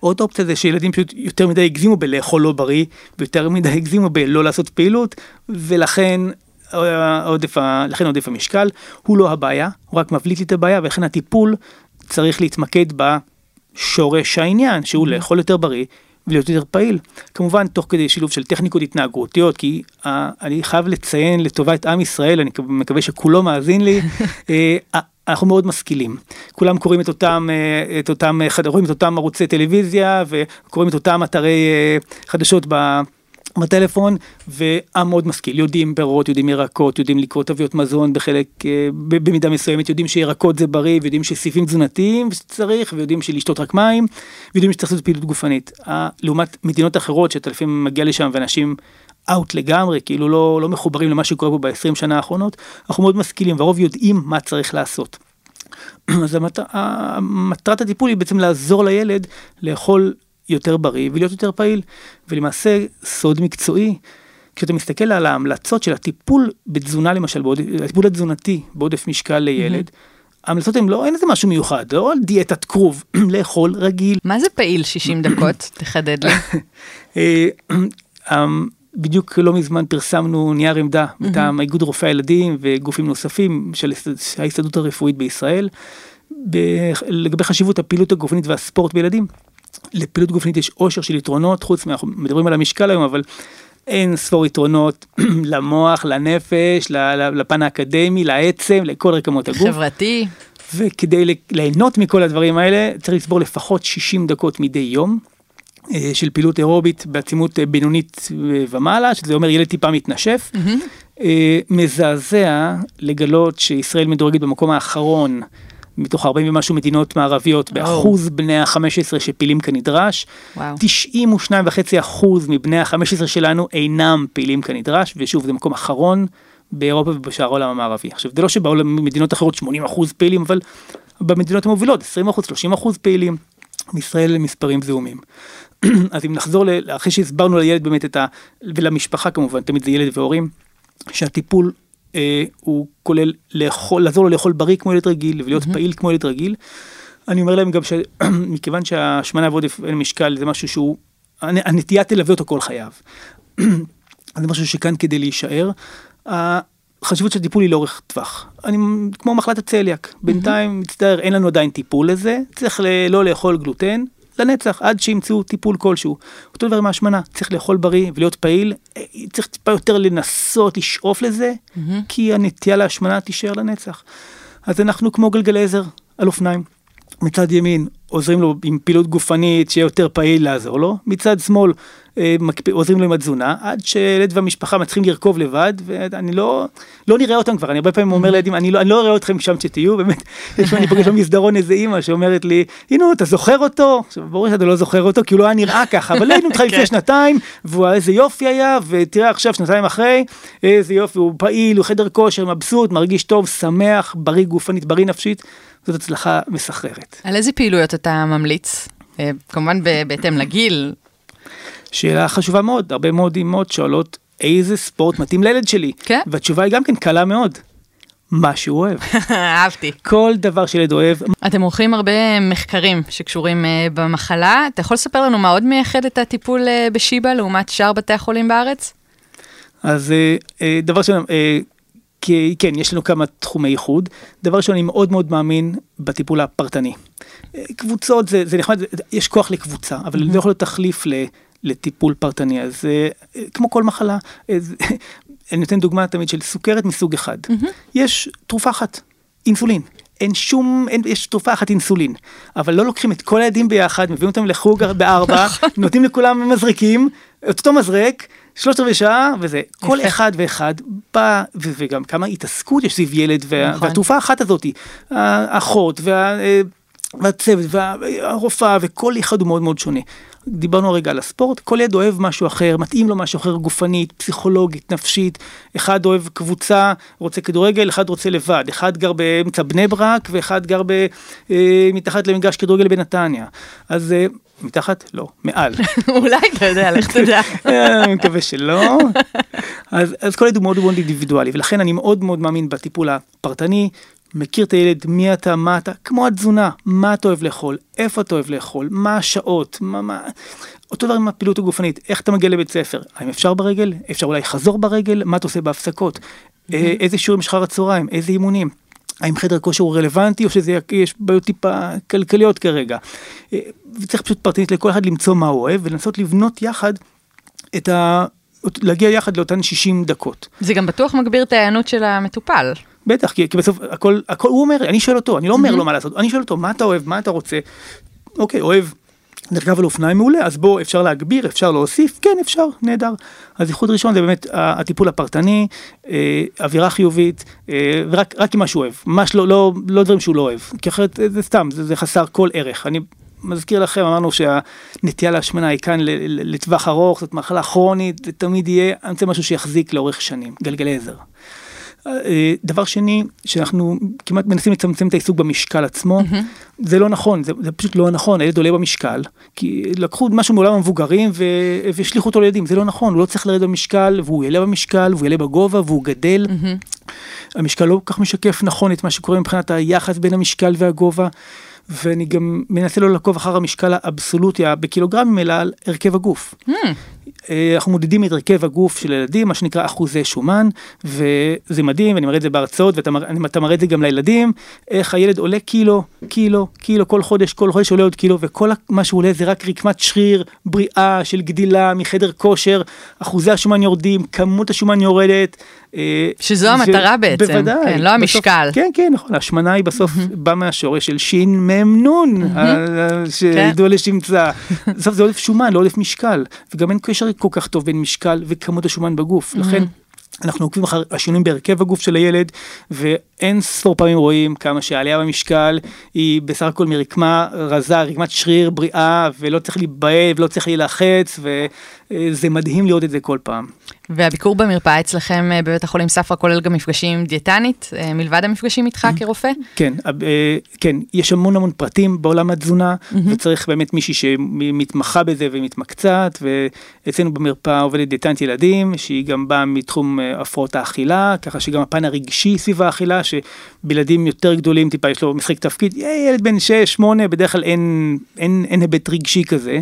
עוד אופציה זה שילדים פשוט יותר מדי הגזימו בלאכול לא בריא, ויותר מדי הגזימו בלא לעשות פעילות, ולכן אה, עודף, לכן עודף המשקל הוא לא הבעיה, הוא רק מבליט לי את הבעיה, ולכן הטיפול צריך להתמקד בשורש העניין, שהוא mm-hmm. לאכול יותר בריא, ולהיות יותר פעיל. כמובן תוך כדי שילוב של טכניקות התנהגותיות, כי uh, אני חייב לציין לטובת עם ישראל, אני מקווה שכולו מאזין לי, uh, (laughs) אנחנו מאוד משכילים. כולם קוראים את אותם, את אותם, רואים את אותם ערוצי טלוויזיה וקוראים את אותם אתרי חדשות ב... בטלפון ועם מאוד משכיל, יודעים פירות, יודעים ירקות, יודעים לקרוא תוויות מזון בחלק, אה, במידה מסוימת, יודעים שירקות זה בריא, ויודעים שסעיפים תזונתיים שצריך, ויודעים שלשתות רק מים, ויודעים שצריך לעשות פעילות גופנית. לעומת מדינות אחרות שאתה לפעמים מגיע לשם ואנשים אאוט לגמרי, כאילו לא, לא מחוברים למה שקורה פה ב-20 שנה האחרונות, אנחנו מאוד משכילים, והרוב יודעים מה צריך לעשות. (clears throat) אז המטר, מטרת הטיפול היא בעצם לעזור לילד לאכול יותר בריא ולהיות יותר פעיל. ולמעשה סוד מקצועי, כשאתה מסתכל על ההמלצות של הטיפול בתזונה למשל, הטיפול התזונתי בעודף משקל לילד, mm-hmm. ההמלצות הן לא, אין איזה משהו מיוחד, לא על דיאטת כרוב, (clears throat) לאכול רגיל. מה זה פעיל 60 דקות? (clears throat) תחדד לי. בדיוק לא מזמן פרסמנו נייר עמדה מטעם איגוד רופאי הילדים וגופים נוספים של ההסתדרות הרפואית בישראל לגבי חשיבות הפעילות הגופנית והספורט בילדים. לפעילות גופנית יש עושר של יתרונות, חוץ מה, אנחנו מדברים על המשקל היום, אבל אין ספור יתרונות (clears throat) למוח, לנפש, לפן האקדמי, לעצם, לכל רקמות הגוף. חברתי. וכדי ליהנות מכל הדברים האלה, צריך לצבור לפחות 60 דקות מדי יום. אה, של פעילות אירובית בעצימות אה, בינונית אה, ומעלה, שזה אומר ילד טיפה מתנשף. Mm-hmm. מזעזע לגלות שישראל מדורגת במקום האחרון מתוך 40 ומשהו מדינות מערביות באחוז בני ה-15 שפעילים כנדרש. וואו. 92.5 אחוז מבני ה-15 שלנו אינם פעילים כנדרש, ושוב זה מקום אחרון באירופה ובשאר העולם המערבי. עכשיו זה לא שבמדינות אחרות 80 אחוז פעילים, אבל במדינות המובילות 20 אחוז, 30 אחוז פעילים. מישראל למספרים זעומים. (clears throat) אז אם נחזור, אחרי שהסברנו לילד באמת את ה... ולמשפחה כמובן, תמיד זה ילד והורים, שהטיפול אה, הוא כולל לאכול, לעזור לו לאכול בריא כמו ילד רגיל ולהיות mm-hmm. פעיל כמו ילד רגיל. אני אומר להם גם שמכיוון (clears throat) שהשמנה ועודף אין משקל זה משהו שהוא, הנטייה תלווה אותו כל חייו. (clears throat) זה משהו שכאן כדי להישאר. החשיבות של טיפול היא לאורך טווח. אני כמו מחלת הצליאק, בינתיים מצטער אין לנו עדיין טיפול לזה, צריך ל, לא לאכול גלוטן, לנצח עד שימצאו טיפול כלשהו. אותו דבר עם ההשמנה, צריך לאכול בריא ולהיות פעיל, אה, צריך טיפה יותר לנסות לשאוף לזה, mm-hmm. כי הנטייה להשמנה תישאר לנצח. אז אנחנו כמו גלגלי עזר על אופניים. מצד ימין עוזרים לו עם פעילות גופנית שיהיה יותר פעיל לעזור לו, מצד שמאל עוזרים לו עם התזונה, עד שילד והמשפחה מצליחים לרכוב לבד, ואני לא, לא נראה אותם כבר, אני הרבה פעמים אומר לילדים, אני לא, אני לא אראה אתכם שם שתהיו, באמת, (laughs) יש אני פוגש במסדרון איזה אימא שאומרת לי, הנה אתה זוכר אותו? עכשיו ברור שאתה לא זוכר אותו, כי הוא לא היה נראה ככה, אבל היינו איתך (laughs) לפני כן. שנתיים, ואיזה יופי היה, ותראה עכשיו שנתיים אחרי, איזה יופי, הוא פעיל, הוא חדר כושר, מבסוט, מרגיש טוב, שמח, בריא גופנית, בריא נפשית. זאת הצלחה מסחררת. על איזה פעילויות אתה ממליץ? אה, כמובן בהתאם לגיל. שאלה חשובה מאוד, הרבה מאוד אמהות שואלות איזה ספורט מתאים לילד שלי. כן. והתשובה היא גם כן קלה מאוד. מה שהוא אוהב. (laughs) אהבתי. כל דבר שילד אוהב. אתם עורכים הרבה מחקרים שקשורים uh, במחלה. אתה יכול לספר לנו מה עוד מייחד את הטיפול uh, בשיבא לעומת שאר בתי החולים בארץ? אז uh, uh, דבר שלנו, uh, כי כן, יש לנו כמה תחומי ייחוד. דבר ראשון, אני מאוד מאוד מאמין בטיפול הפרטני. קבוצות זה, זה נחמד, יש כוח לקבוצה, אבל mm-hmm. לא יכול להיות תחליף ל, לטיפול פרטני. אז כמו כל מחלה, (laughs) אני נותן דוגמה תמיד של סוכרת מסוג אחד. Mm-hmm. יש תרופה אחת, אינסולין. אין שום, אין, יש תרופה אחת אינסולין, אבל לא לוקחים את כל הילדים ביחד, מביאים אותם לחוג בארבע, (laughs) נכון. נותנים לכולם מזריקים, את אותו מזרק, שלושת רבעי שעה וזה, כל אחד ואחד בא, וגם כמה התעסקות יש סביב ילד, וה, נכון. והתרופה האחת הזאתי, האחות וה... והצוות והרופאה וכל אחד הוא מאוד מאוד שונה. דיברנו הרגע על הספורט, כל ילד אוהב משהו אחר, מתאים לו משהו אחר גופנית, פסיכולוגית, נפשית, אחד אוהב קבוצה, רוצה כדורגל, אחד רוצה לבד, אחד גר באמצע בני ברק ואחד גר ב, אה, מתחת למגרש כדורגל בנתניה. אז אה, מתחת? לא, מעל. (laughs) אולי, אתה יודע, לך (laughs) תדע. אה, אני מקווה שלא. (laughs) אז, אז כל ילד הוא מאוד מאוד אינדיבידואלי, ולכן אני מאוד מאוד מאמין בטיפול הפרטני, מכיר את הילד, מי אתה, מה אתה, כמו התזונה, מה אתה אוהב לאכול, איפה אתה אוהב לאכול, מה השעות, מה, מה... אותו דבר עם הפעילות הגופנית, איך אתה מגיע לבית ספר, האם אפשר ברגל, אפשר אולי חזור ברגל, מה אתה עושה בהפסקות, mm-hmm. איזה שיעורים יש לך הצהריים, איזה אימונים. האם חדר כושר הוא רלוונטי או שיש בעיות טיפה כלכליות כרגע. אה, וצריך פשוט פרטנית לכל אחד למצוא מה הוא אוהב ולנסות לבנות יחד את ה... להגיע יחד לאותן 60 דקות. זה גם בטוח מגביר את ההיענות של המטופל. בטח, כי, כי בסוף הכל, הכל, הוא אומר, אני שואל אותו, אני לא אומר לו מה לעשות, אני שואל אותו, מה אתה אוהב, מה אתה רוצה, אוקיי, אוהב לרכב על אופניים מעולה, אז בוא, אפשר להגביר, אפשר להוסיף, כן, אפשר, נהדר. אז איחוד ראשון זה באמת הטיפול הפרטני, אה, אווירה חיובית, אה, ורק עם מה שהוא אוהב, ממש לא, לא, לא דברים שהוא לא אוהב, כי אחרת זה סתם, זה, זה חסר כל ערך. אני מזכיר לכם, אמרנו שהנטייה להשמנה היא כאן לטווח ארוך, זאת מחלה כרונית, זה תמיד יהיה, אני רוצה משהו שיחזיק לאורך שנים, גלגלי עזר. אה, דבר שני, שאנחנו כמעט מנסים לצמצם את העיסוק במשקל עצמו, mm-hmm. זה לא נכון, זה, זה פשוט לא נכון, הילד עולה במשקל, כי לקחו משהו מעולם המבוגרים והשליכו אותו לילדים, זה לא נכון, הוא לא צריך לרדת במשקל, והוא יעלה במשקל, והוא יעלה בגובה, והוא גדל. Mm-hmm. המשקל לא כל כך משקף נכון את מה שקורה מבחינת היחס בין המשקל והגובה. ואני גם מנסה לא לעקוב אחר המשקל האבסולוטי בקילוגרמים אלא על הרכב הגוף. Mm. אה, אנחנו מודדים את הרכב הגוף של ילדים, מה שנקרא אחוזי שומן, וזה מדהים, ואני מראה את זה בהרצאות, ואתה מראה את זה גם לילדים, איך הילד עולה קילו, קילו, קילו, כל חודש, כל חודש עולה עוד קילו, וכל מה שהוא עולה זה רק רקמת שריר, בריאה של גדילה מחדר כושר, אחוזי השומן יורדים, כמות השומן יורדת. אה, שזו המטרה בעצם, בוודאי, כן, לא המשקל. כן, כן, נכון, השמנה היא בסוף באה מהשורש של שין מ"ם נון, שידוע כן. לשמצה. בסוף זה עודף שומן, לא עודף משקל, וגם אין קשר כל כך טוב בין משקל וכמות השומן בגוף, לכן אנחנו עוקבים אחר השינויים בהרכב הגוף של הילד ואין ספור פעמים רואים כמה שהעלייה במשקל היא בסך הכל מרקמה רזה, רקמת שריר בריאה ולא צריך להיבהל ולא צריך להילחץ וזה מדהים לראות את זה כל פעם. והביקור במרפאה אצלכם אה, בבית החולים ספרא כולל גם מפגשים עם דיאטנית אה, מלבד המפגשים איתך mm-hmm. כרופא? כן, אה, כן, יש המון המון פרטים בעולם התזונה mm-hmm. וצריך באמת מישהי שמתמחה בזה ומתמקצעת ואצלנו במרפאה עובדת דיאטנית ילדים שהיא גם באה מתחום הפרעות האכילה ככה שגם הפן הרגשי סביב האכילה שבילדים יותר גדולים טיפה יש לו משחק תפקיד ילד בן 6-8 בדרך כלל אין, אין, אין היבט רגשי כזה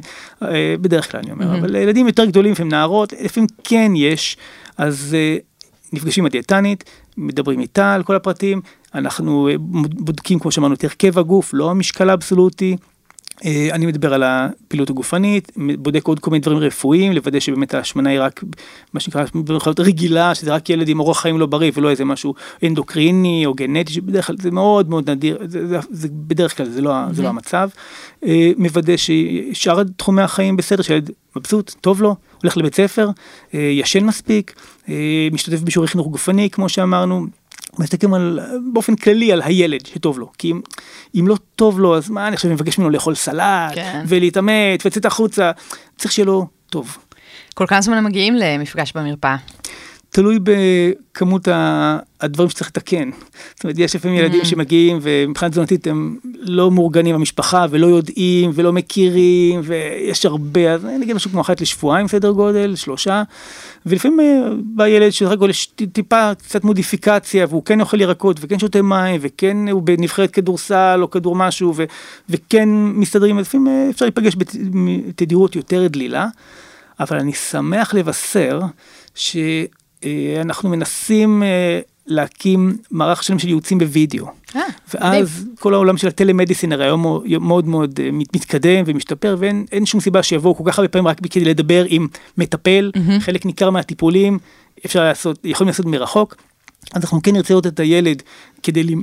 בדרך כלל אני אומר mm-hmm. אבל ילדים יותר גדולים לפעמים נערות לפעמים כן יש. אז uh, נפגשים עם הדיאטנית, מדברים איתה על כל הפרטים, אנחנו בודקים כמו שאמרנו את הרכב הגוף, לא המשקל האבסולוטי. Uh, אני מדבר על הפעילות הגופנית, בודק עוד כל מיני דברים רפואיים, לוודא שבאמת ההשמנה היא רק מה שנקרא במחלות רגילה, שזה רק ילד עם אורח חיים לא בריא ולא איזה משהו אנדוקריני או גנטי, שבדרך כלל זה מאוד מאוד נדיר, זה, זה, זה בדרך כלל זה לא, mm-hmm. זה לא המצב. Uh, מוודא ששאר תחומי החיים בסדר, שילד מבסוט, טוב לו, הולך לבית ספר, אה, ישן מספיק, אה, משתתף בשיעורי חינוך גופני כמו שאמרנו. מסתכלים על, באופן כללי על הילד שטוב לו, כי אם, אם לא טוב לו אז מה אני עכשיו מבקש ממנו לאכול סלט כן. ולהתעמת ולצאת החוצה, צריך שיהיה לו טוב. כל כמה זמן הם מגיעים למפגש במרפאה? תלוי בכמות הדברים שצריך לתקן. זאת אומרת, יש לפעמים ילדים mm. שמגיעים ומבחינה תזונתית הם לא מאורגנים במשפחה ולא יודעים ולא מכירים ויש הרבה, אז אני אגיד משהו כמו אחת לשבועיים סדר גודל, שלושה, ולפעמים אה, בא ילד שרק יש טיפה קצת מודיפיקציה והוא כן אוכל ירקות וכן שותה מים וכן הוא בנבחרת כדורסל או כדור משהו ו, וכן מסתדרים, לפעמים אה, אפשר להיפגש בתדירות יותר דלילה, אבל אני שמח לבשר ש... אה, אנחנו מנסים אה, להקים מערך שלם של ייעוצים בווידאו. אה, ואז כל העולם של הטלמדיסין הרי היום מאוד מאוד מתקדם ומשתפר ואין שום סיבה שיבואו כל כך הרבה פעמים רק כדי לדבר עם מטפל, חלק ניכר מהטיפולים אפשר לעשות, יכולים לעשות מרחוק. אז אנחנו כן נרצה לראות את הילד כדי,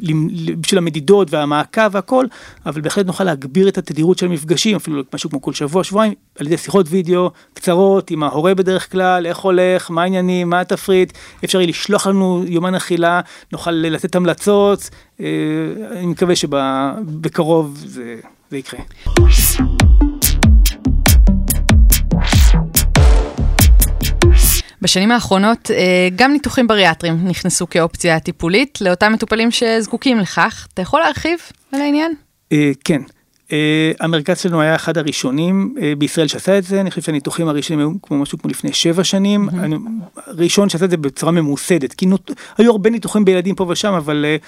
בשביל המדידות והמעקב והכל, אבל בהחלט נוכל להגביר את התדירות של המפגשים, אפילו משהו כמו כל שבוע, שבועיים, על ידי שיחות וידאו קצרות עם ההורה בדרך כלל, איך הולך, מה העניינים, מה התפריט, אפשר יהיה לשלוח לנו יומן אכילה, נוכל לתת המלצות, אה, אני מקווה שבקרוב זה, זה יקרה. בשנים האחרונות אה, גם ניתוחים בריאטריים נכנסו כאופציה טיפולית לאותם מטופלים שזקוקים לכך. אתה יכול להרחיב על העניין? אה, כן. Uh, המרכז שלנו היה אחד הראשונים uh, בישראל שעשה את זה, אני חושב שהניתוחים הראשונים היו כמו משהו כמו לפני שבע שנים, mm-hmm. אני, ראשון שעשה את זה בצורה ממוסדת, כי נות, היו הרבה ניתוחים בילדים פה ושם, אבל uh,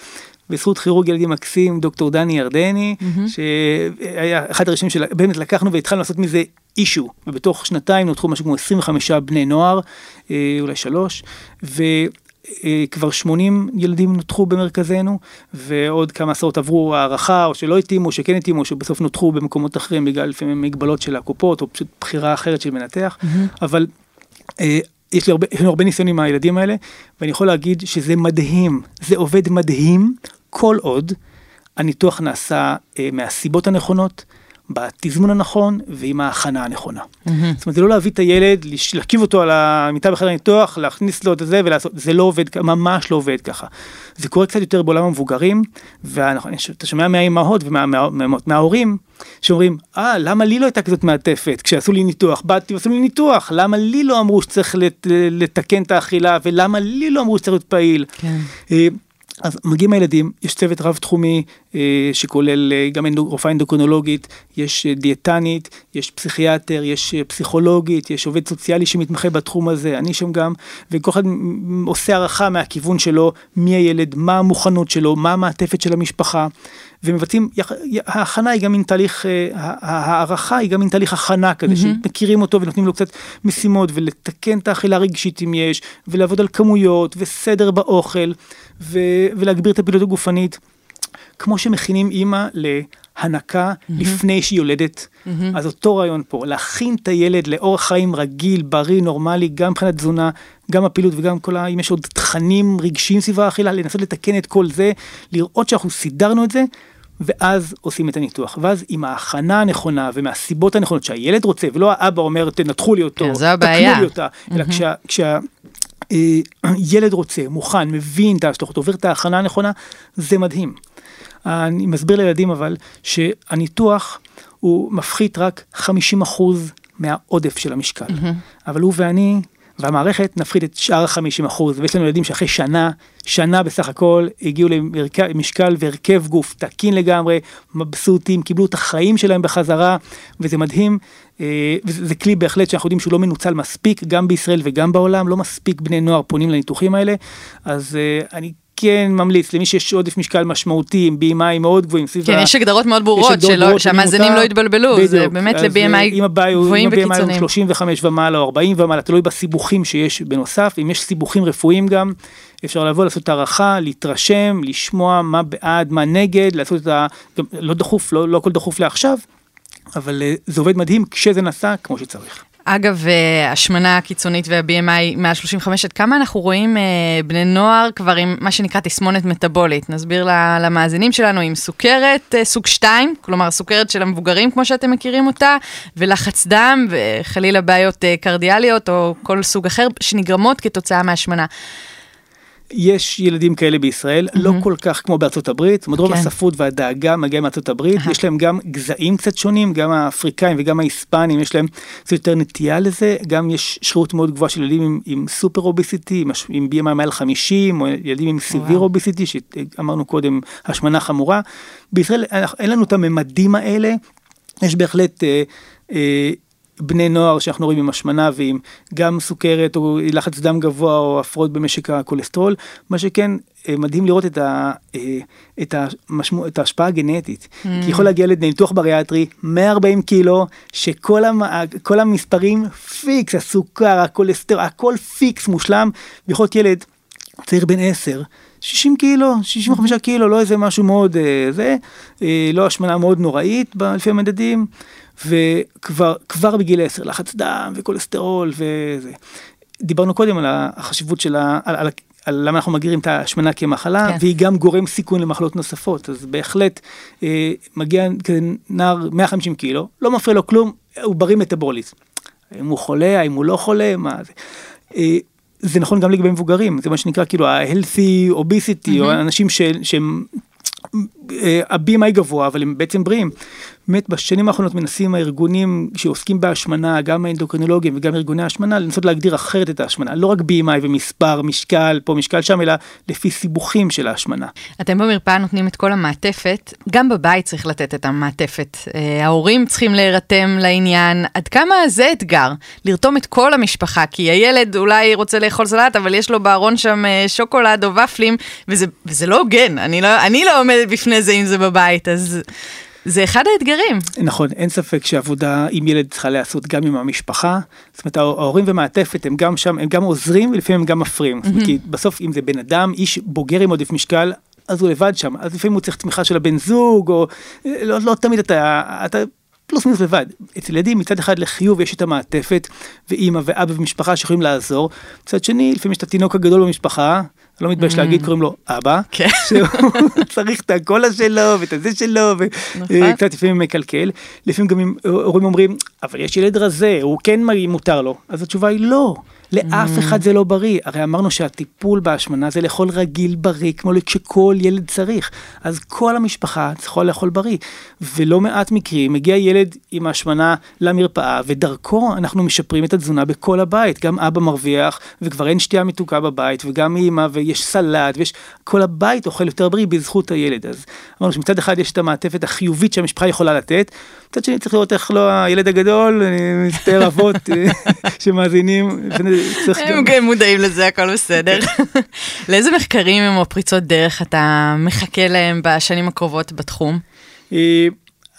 בזכות כירורג ילדים מקסים, דוקטור דני ירדני, mm-hmm. שהיה אחד הראשונים שבאמת לקחנו והתחלנו לעשות מזה אישו, ובתוך שנתיים נותחו משהו כמו 25 בני נוער, אה, אולי שלוש, ו... אה, כבר 80 ילדים נותחו במרכזנו, ועוד כמה עשרות עברו הערכה, או שלא התאימו, שכן התאימו, שבסוף נותחו במקומות אחרים בגלל לפעמים מגבלות של הקופות, או פשוט בחירה אחרת של מנתח, mm-hmm. אבל אה, יש לי הרבה, יש לי הרבה ניסיון עם הילדים האלה, ואני יכול להגיד שזה מדהים, זה עובד מדהים, כל עוד הניתוח נעשה אה, מהסיבות הנכונות, בתזמון הנכון ועם ההכנה הנכונה. Mm-hmm. זאת אומרת, זה לא להביא את הילד, להקיב אותו על המיטה בחדר הניתוח, להכניס לו את זה ולעשות, זה לא עובד, ממש לא עובד ככה. זה קורה קצת יותר בעולם המבוגרים, ואתה שומע מהאימהות ומההורים, ומה, שאומרים, אה, למה לי לא הייתה כזאת מעטפת כשעשו לי ניתוח? באתי ועשו לי ניתוח, למה לי לא אמרו שצריך לת, לתקן את האכילה, ולמה לי לא אמרו שצריך להיות פעיל? כן. אז מגיעים הילדים, יש צוות רב תחומי אה, שכולל אה, גם רופאה אנדוקרונולוגית, יש אה, דיאטנית, יש פסיכיאטר, יש פסיכולוגית, יש עובד סוציאלי שמתמחה בתחום הזה, אני שם גם, וכל אחד עושה הערכה מהכיוון שלו, מי הילד, מה המוכנות שלו, מה המעטפת של המשפחה, ומבצעים, ההכנה היא גם מין תהליך, אה, הערכה היא גם מין תהליך הכנה כזה, mm-hmm. שמכירים אותו ונותנים לו קצת משימות, ולתקן את האכילה הרגשית אם יש, ולעבוד על כמויות, וסדר באוכל, ו, ולהגביר את הפעילות הגופנית. כמו שמכינים אימא להנקה mm-hmm. לפני שהיא יולדת, mm-hmm. אז אותו רעיון פה, להכין את הילד לאורח חיים רגיל, בריא, נורמלי, גם מבחינת תזונה, גם הפעילות וגם כל ה... אם יש עוד תכנים רגשיים סביב האכילה, לנסות לתקן את כל זה, לראות שאנחנו סידרנו את זה, ואז עושים את הניתוח. ואז עם ההכנה הנכונה ומהסיבות הנכונות שהילד רוצה, ולא האבא אומר תנתחו לי אותו, כן, תקנו לי אותה, mm-hmm. אלא כשה... כשה (clears throat) ילד רוצה, מוכן, מבין את ההשלכות, עובר את ההכנה הנכונה, זה מדהים. אני מסביר לילדים אבל שהניתוח הוא מפחית רק 50% מהעודף של המשקל. Mm-hmm. אבל הוא ואני והמערכת נפחית את שאר ה-50% ויש לנו ילדים שאחרי שנה, שנה בסך הכל, הגיעו למשקל והרכב גוף תקין לגמרי, מבסוטים, קיבלו את החיים שלהם בחזרה, וזה מדהים, אה, וזה כלי בהחלט שאנחנו יודעים שהוא לא מנוצל מספיק, גם בישראל וגם בעולם, לא מספיק בני נוער פונים לניתוחים האלה, אז אה, אני כן ממליץ למי שיש עודף משקל משמעותי עם BMI מאוד גבוהים סביב כן, יש הגדרות מאוד ברורות, שלא, שהמאזינים לא יתבלבלו, בדיוק. זה באמת ל-BMI גבוהים וקיצוניים. אם ה-BMI הוא 35 ומעלה או 40 ומעלה, תלוי בסיבוכים שיש בנוסף, אם יש סיבוכים רפואיים גם, אפשר לבוא לעשות הערכה, להתרשם, לשמוע מה בעד, מה נגד, לעשות את ה... לא דחוף, לא, לא הכל דחוף לעכשיו, אבל אה, זה עובד מדהים כשזה נעשה כמו שצריך. אגב, אה, השמנה הקיצונית וה-BMI מעל 35, עד כמה אנחנו רואים אה, בני נוער כבר עם מה שנקרא תסמונת מטבולית? נסביר למאזינים שלנו עם סוכרת אה, סוג 2, כלומר סוכרת של המבוגרים כמו שאתם מכירים אותה, ולחץ דם וחלילה בעיות קרדיאליות או כל סוג אחר שנגרמות כתוצאה מהשמנה. יש ילדים כאלה בישראל, mm-hmm. לא כל כך כמו בארצות הברית, זאת אומרת רוב כן. הספרות והדאגה מגיעה מארצות הברית, יש להם גם גזעים קצת שונים, גם האפריקאים וגם ההיספנים, יש להם קצת יותר נטייה לזה, גם יש שרירות מאוד גבוהה של ילדים עם, עם סופר אוביסיטי, עם, עם BMI מעל 50, או ילדים עם סיביר אוביסיטי, שאמרנו קודם, השמנה חמורה. בישראל אין לנו את הממדים האלה, יש בהחלט... אה, אה, בני נוער שאנחנו רואים עם השמנה ועם גם סוכרת או לחץ דם גבוה או הפרעות במשק הכולסטרול, מה שכן אה, מדהים לראות את, ה, אה, את, המשמו, את ההשפעה הגנטית. Mm. כי יכול להגיע לניתוח בריאטרי 140 קילו שכל המ, המספרים פיקס, הסוכר, הכולסטרול, הכל פיקס מושלם, ויכול להיות ילד צעיר בן 10. 60 קילו, 65 mm-hmm. קילו, לא איזה משהו מאוד אה, זה, לא השמנה מאוד נוראית לפי המדדים, וכבר בגיל 10 לחץ דם וכולסטרול וזה. דיברנו קודם על החשיבות של ה... על, על, על למה אנחנו מגדירים את ההשמנה כמחלה, כן. והיא גם גורם סיכון למחלות נוספות, אז בהחלט אה, מגיע כזה נער 150 קילו, לא מפריע לו כלום, הוא בריא מטבולית. האם הוא חולה, האם הוא לא חולה, מה זה. אה, זה נכון גם לגבי מבוגרים, זה מה שנקרא כאילו ה-healthy obesity, mm-hmm. או אנשים שהם אה, ה-BMI גבוה אבל הם בעצם בריאים. באמת בשנים האחרונות מנסים הארגונים שעוסקים בהשמנה, גם האנדוקרינולוגים וגם ארגוני ההשמנה, לנסות להגדיר אחרת את ההשמנה, לא רק BMI ומספר, משקל, פה משקל שם, אלא לפי סיבוכים של ההשמנה. אתם במרפאה נותנים את כל המעטפת, גם בבית צריך לתת את המעטפת. אה, ההורים צריכים להירתם לעניין, עד כמה זה אתגר, לרתום את כל המשפחה, כי הילד אולי רוצה לאכול סלט, אבל יש לו בארון שם אה, שוקולד או ופלים, וזה, וזה לא הוגן, אני לא, אני לא עומדת בפני זה אם זה בבית, אז... זה אחד האתגרים. נכון, אין ספק שעבודה עם ילד צריכה להיעשות גם עם המשפחה. זאת אומרת, ההורים ומעטפת הם גם שם, הם גם עוזרים ולפעמים הם גם מפריעים. Mm-hmm. כי בסוף אם זה בן אדם, איש בוגר עם עודף משקל, אז הוא לבד שם, אז לפעמים הוא צריך תמיכה של הבן זוג, או לא, לא תמיד אתה, אתה פלוס מינוס לבד. אצל ילדים מצד אחד לחיוב יש את המעטפת, ואימא ואבא ומשפחה שיכולים לעזור, מצד שני לפעמים יש את התינוק הגדול במשפחה, לא מתבייש mm. להגיד קוראים לו אבא, כן. (laughs) שהוא צריך את הקולה שלו ואת הזה שלו וקצת נכון. לפעמים מקלקל, לפעמים גם הורים אומרים אבל יש ילד רזה הוא כן מותר לו, אז התשובה היא לא. לאף mm. אחד זה לא בריא. הרי אמרנו שהטיפול בהשמנה זה לאכול רגיל בריא, כמו שכל ילד צריך. אז כל המשפחה צריכה לאכול בריא. ולא מעט מקרים, מגיע ילד עם השמנה למרפאה, ודרכו אנחנו משפרים את התזונה בכל הבית. גם אבא מרוויח, וכבר אין שתייה מתוקה בבית, וגם אימא, ויש סלט, ויש... כל הבית אוכל יותר בריא בזכות הילד. אז אמרנו שמצד אחד יש את המעטפת החיובית שהמשפחה יכולה לתת, מצד שני צריך לראות איך לא הילד הגדול, אני מצטער אבות (laughs) שמאזינים. הם גם מודעים לזה, הכל בסדר. (laughs) לאיזה מחקרים או פריצות דרך אתה מחכה להם בשנים הקרובות בתחום? אה,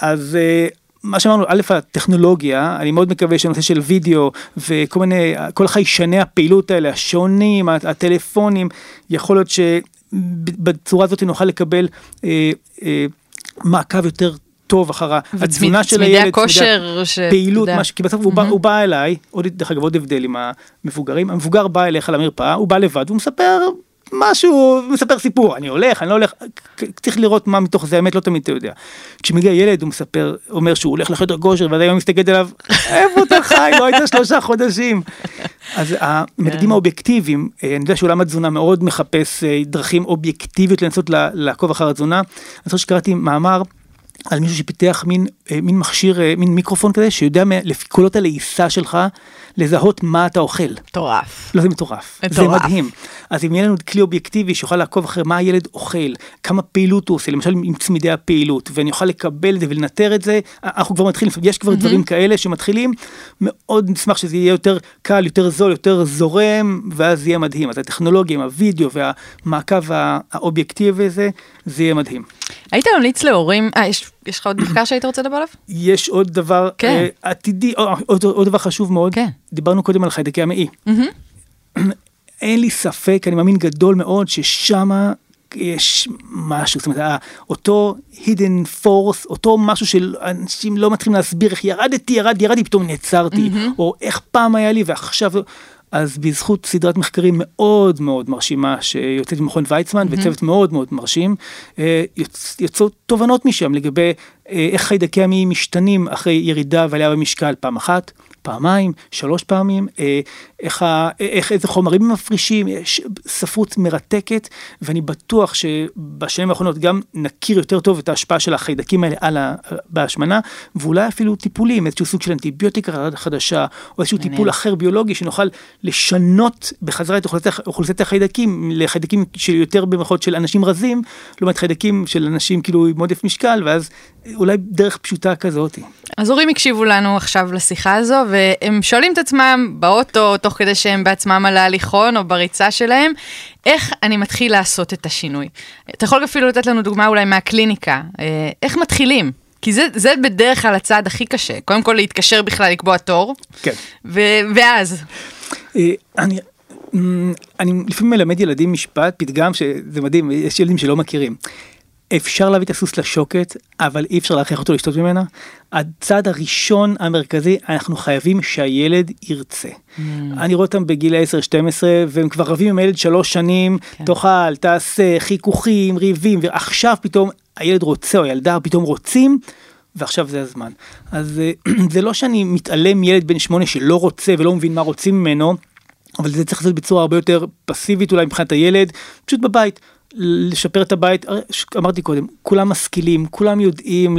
אז אה, מה שאמרנו, א', הטכנולוגיה, אני מאוד מקווה שהנושא של וידאו וכל מיני, כל חיישני הפעילות האלה, השעונים, הטלפונים, יכול להיות שבצורה הזאת נוכל לקבל אה, אה, מעקב יותר טוב אחר התזונה של הילד, צמידי הכושר, ש... פעילות, מה, כי בסוף mm-hmm. הוא, בא, הוא בא אליי, עוד דרך אגב עוד הבדל עם המבוגרים, המבוגר בא אליך למרפאה, הוא בא לבד, הוא מספר משהו, מספר סיפור, אני הולך, אני לא הולך, צריך לראות מה מתוך זה האמת, לא תמיד אתה יודע. כשמגיע ילד הוא מספר, אומר שהוא הולך לחדר כושר, ואז היום מסתכלת עליו, איפה אתה חי, לא היית שלושה חודשים. אז המדדים כן. האובייקטיביים, אה, אני יודע שעולם התזונה מאוד מחפש אה, דרכים אובייקטיביות לנסות לעקוב אחר התזונה. אני חושב שקראתי מאמר. על מישהו שפיתח מין, מין מכשיר, אה, מין מיקרופון כזה, שיודע לפי קולות הלעיסה שלך, לזהות מה אתה אוכל. מטורף. לא, זה מטורף. מטורף. זה מדהים. אז אם יהיה לנו כלי אובייקטיבי שיוכל לעקוב אחרי מה הילד אוכל, כמה פעילות הוא עושה, למשל עם צמידי הפעילות, ואני אוכל לקבל את זה ולנטר את זה, אנחנו כבר מתחילים, יש כבר mm-hmm. דברים כאלה שמתחילים, מאוד נשמח שזה יהיה יותר קל, יותר זול, יותר זורם, ואז יהיה מדהים. אז הטכנולוגיה עם הוידאו והמעקב האובייקטיבי הזה, זה יהיה מדהים. היית ממליץ להורים, אה, יש, יש לך עוד מחקר שהיית רוצה לדבר עליו? יש עוד דבר כן. uh, עתידי, עוד, עוד, עוד דבר חשוב מאוד, כן. דיברנו קודם על חיידקי המעי. (clears throat) אין לי ספק, אני מאמין גדול מאוד, ששמה יש משהו, זאת אומרת, אותו hidden force, אותו משהו שאנשים לא מתחילים להסביר איך ירדתי, ירדתי, ירדתי, פתאום נעצרתי, mm-hmm. או איך פעם היה לי ועכשיו... אז בזכות סדרת מחקרים מאוד מאוד מרשימה שיוצאת ממכון ויצמן mm-hmm. וצוות מאוד מאוד מרשים, אה, יצאו תובנות משם לגבי אה, איך חיידקי המעי משתנים אחרי ירידה ועלייה במשקל פעם אחת, פעמיים, שלוש פעמים, אה, איך, ה, איך איזה חומרים הם מפרישים, יש ספרות מרתקת, ואני בטוח שבשנים האחרונות גם נכיר יותר טוב את ההשפעה של החיידקים האלה על ה, בהשמנה, ואולי אפילו טיפולים, איזשהו סוג של אנטיביוטיקה חדשה, או איזשהו מעניין. טיפול אחר ביולוגי שנוכל לשנות בחזרה את אוכלוסיית, אוכלוסיית החיידקים לחיידקים של יותר במחות של אנשים רזים, לעומת חיידקים של אנשים כאילו עם עודף משקל, ואז אולי דרך פשוטה כזאת. אז הורים הקשיבו לנו עכשיו לשיחה הזו, והם שואלים את עצמם באוטו, תוך כדי שהם בעצמם על ההליכון או בריצה שלהם, איך אני מתחיל לעשות את השינוי? אתה יכול אפילו לתת לנו דוגמה אולי מהקליניקה, אה, איך מתחילים? כי זה, זה בדרך כלל הצעד הכי קשה, קודם כל להתקשר בכלל לקבוע תור, כן. ו- ואז. אה, אני, אמ, אני לפעמים מלמד ילדים משפט, פתגם שזה מדהים, יש ילדים שלא מכירים. אפשר להביא את הסוס לשוקת, אבל אי אפשר להכריח אותו לשתות ממנה. הצעד הראשון המרכזי, אנחנו חייבים שהילד ירצה. Mm. אני רואה אותם בגיל 10-12, והם כבר רבים עם הילד שלוש שנים, כן. תאכל, תעשה, חיכוכים, ריבים, ועכשיו פתאום הילד רוצה או הילדה פתאום רוצים. ועכשיו זה הזמן. אז אה, (clears throat) זה לא שאני מתעלם מילד בן שמונה שלא רוצה ולא מבין מה רוצים ממנו, אבל זה צריך לעשות בצורה הרבה יותר פסיבית אולי מבחינת הילד, פשוט בבית. לשפר את הבית, אמרתי קודם, כולם משכילים, כולם יודעים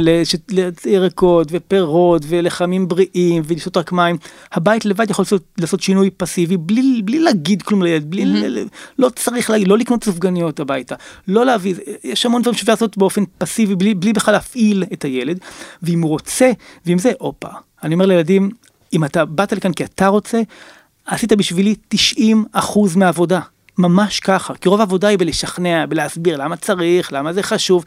לירקות ופירות ולחמים בריאים ולשתות רק מים, הבית לבד יכול לעשות, לעשות שינוי פסיבי בלי, בלי להגיד כלום לילד, בלי, mm-hmm. לא צריך להגיד, לא לקנות סופגניות הביתה, לא להביא, יש המון דברים שאפשר לעשות באופן פסיבי בלי, בלי בכלל להפעיל את הילד, ואם הוא רוצה, ועם זה, הופה, אני אומר לילדים, אם אתה באת לכאן כי אתה רוצה, עשית בשבילי 90 אחוז מהעבודה. ממש ככה, כי רוב העבודה היא בלשכנע, בלהסביר למה צריך, למה זה חשוב.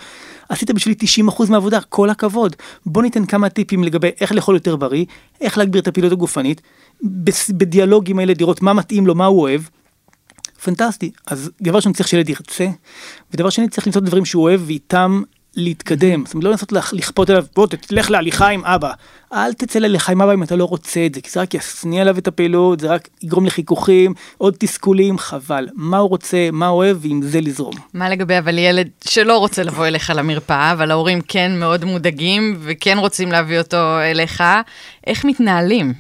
עשית בשבילי 90% מהעבודה, כל הכבוד. בוא ניתן כמה טיפים לגבי איך לאכול יותר בריא, איך להגביר את הפעילות הגופנית, בדיאלוג עם הילד לראות מה מתאים לו, מה הוא אוהב. פנטסטי. אז דבר ראשון צריך שילד ירצה, ודבר שני צריך למצוא דברים שהוא אוהב ואיתם להתקדם, זאת אומרת לא לנסות לכפות עליו בוא תלך להליכה עם אבא, אל תצא להליכה עם אבא אם אתה לא רוצה את זה, כי זה רק ישניא עליו את הפעילות, זה רק יגרום לחיכוכים, עוד תסכולים, חבל, מה הוא רוצה, מה הוא אוהב ועם זה לזרום. מה לגבי אבל ילד שלא רוצה לבוא אליך למרפאה, אבל ההורים כן מאוד מודאגים וכן רוצים להביא אותו אליך, איך מתנהלים?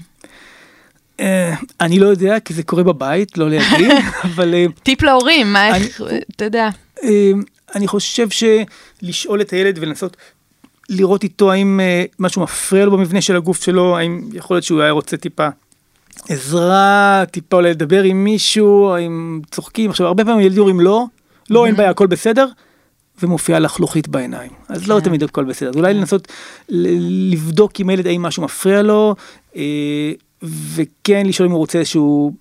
אה, אני לא יודע כי זה קורה בבית, לא לידי, (laughs) אבל... אה, טיפ להורים, מה איך, אתה יודע. אה, אני חושב שלשאול את הילד ולנסות לראות איתו האם משהו מפריע לו במבנה של הגוף שלו, האם יכול להיות שהוא היה רוצה טיפה עזרה, טיפה אולי לדבר עם מישהו, האם צוחקים, עכשיו הרבה פעמים ילדים אומרים לא, לא אין בעיה הכל בסדר, ומופיעה לחלוכית בעיניים, אז לא כן. תמיד הכל בסדר, אז אולי לנסות לבדוק עם הילד האם משהו מפריע לו, וכן לשאול אם הוא רוצה איזשהו,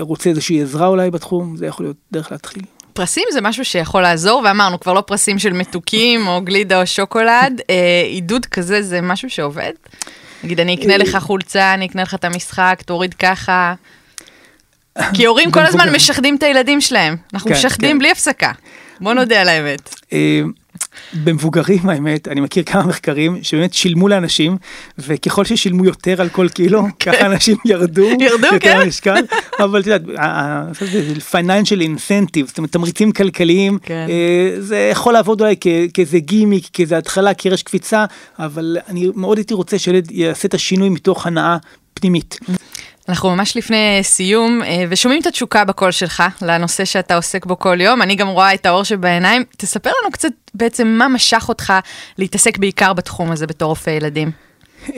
רוצה איזושהי עזרה אולי בתחום, זה יכול להיות דרך להתחיל. פרסים זה משהו שיכול לעזור, ואמרנו, כבר לא פרסים של מתוקים או גלידה או שוקולד, אה, עידוד כזה זה משהו שעובד? נגיד, אני אקנה לך חולצה, אני אקנה לך את המשחק, תוריד ככה. כי הורים כל הזמן משחדים את הילדים שלהם, אנחנו כן, משחדים כן. בלי הפסקה. בוא נודה על האמת. במבוגרים האמת אני מכיר כמה מחקרים שבאמת שילמו לאנשים וככל ששילמו יותר על כל קילו (laughs) כן. ככה אנשים ירדו (laughs) ירדו כן המשקל (laughs) אבל את יודעת פייננשל אינסנטיב זאת אומרת תמריצים כלכליים כן. אה, זה יכול לעבוד אולי כאיזה גימיק כאיזה התחלה קרש קפיצה אבל אני מאוד הייתי רוצה שילד יעשה את השינוי מתוך הנאה פנימית. אנחנו ממש לפני סיום, אה, ושומעים את התשוקה בקול שלך לנושא שאתה עוסק בו כל יום. אני גם רואה את האור שבעיניים. תספר לנו קצת בעצם מה משך אותך להתעסק בעיקר בתחום הזה בתור רופא ילדים.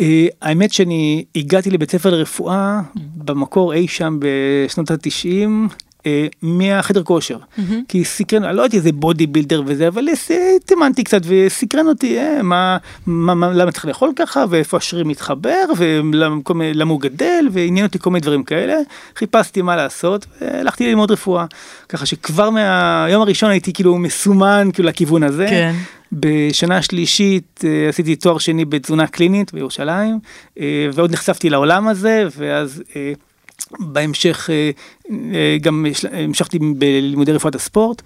אה, האמת שאני הגעתי לבית ספר לרפואה במקור אי שם בשנות התשעים. אה, מהחדר כושר mm-hmm. כי סקרן אני לא הייתי איזה בודי בילדר וזה אבל התאמנתי קצת וסקרן אותי אה, מה, מה, מה למה צריך לאכול ככה ואיפה השריר מתחבר ולמה הוא גדל ועניין אותי כל מיני דברים כאלה חיפשתי מה לעשות והלכתי ללמוד רפואה ככה שכבר מהיום הראשון הייתי כאילו מסומן כאילו לכיוון הזה. כן. בשנה שלישית אה, עשיתי תואר שני בתזונה קלינית בירושלים אה, ועוד נחשפתי לעולם הזה ואז אה, בהמשך אה, אה, גם המשכתי בלימודי רפואת הספורט.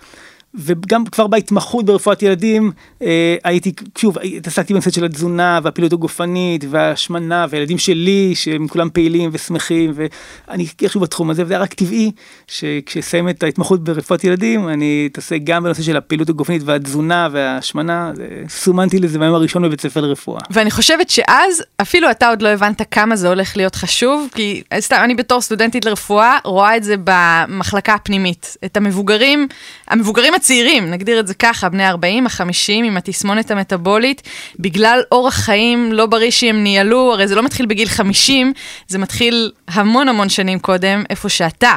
וגם כבר בהתמחות ברפואת ילדים אה, הייתי שוב התעסקתי בנושא של התזונה והפעילות הגופנית והשמנה והילדים שלי שהם כולם פעילים ושמחים ואני איכשהו בתחום הזה וזה היה רק טבעי שכשאסיים את ההתמחות ברפואת ילדים אני אתעסק גם בנושא של הפעילות הגופנית והתזונה והשמנה סומנתי לזה מהיום הראשון בבית ספר לרפואה. ואני חושבת שאז אפילו אתה עוד לא הבנת כמה זה הולך להיות חשוב כי סתם אני בתור סטודנטית לרפואה רואה את זה במחלקה הפנימית את המבוגרים המבוגרים הצעירים, נגדיר את זה ככה, בני 40, ה-50, עם התסמונת המטבולית, בגלל אורח חיים לא בריא שהם ניהלו, הרי זה לא מתחיל בגיל 50, זה מתחיל המון המון שנים קודם, איפה שאתה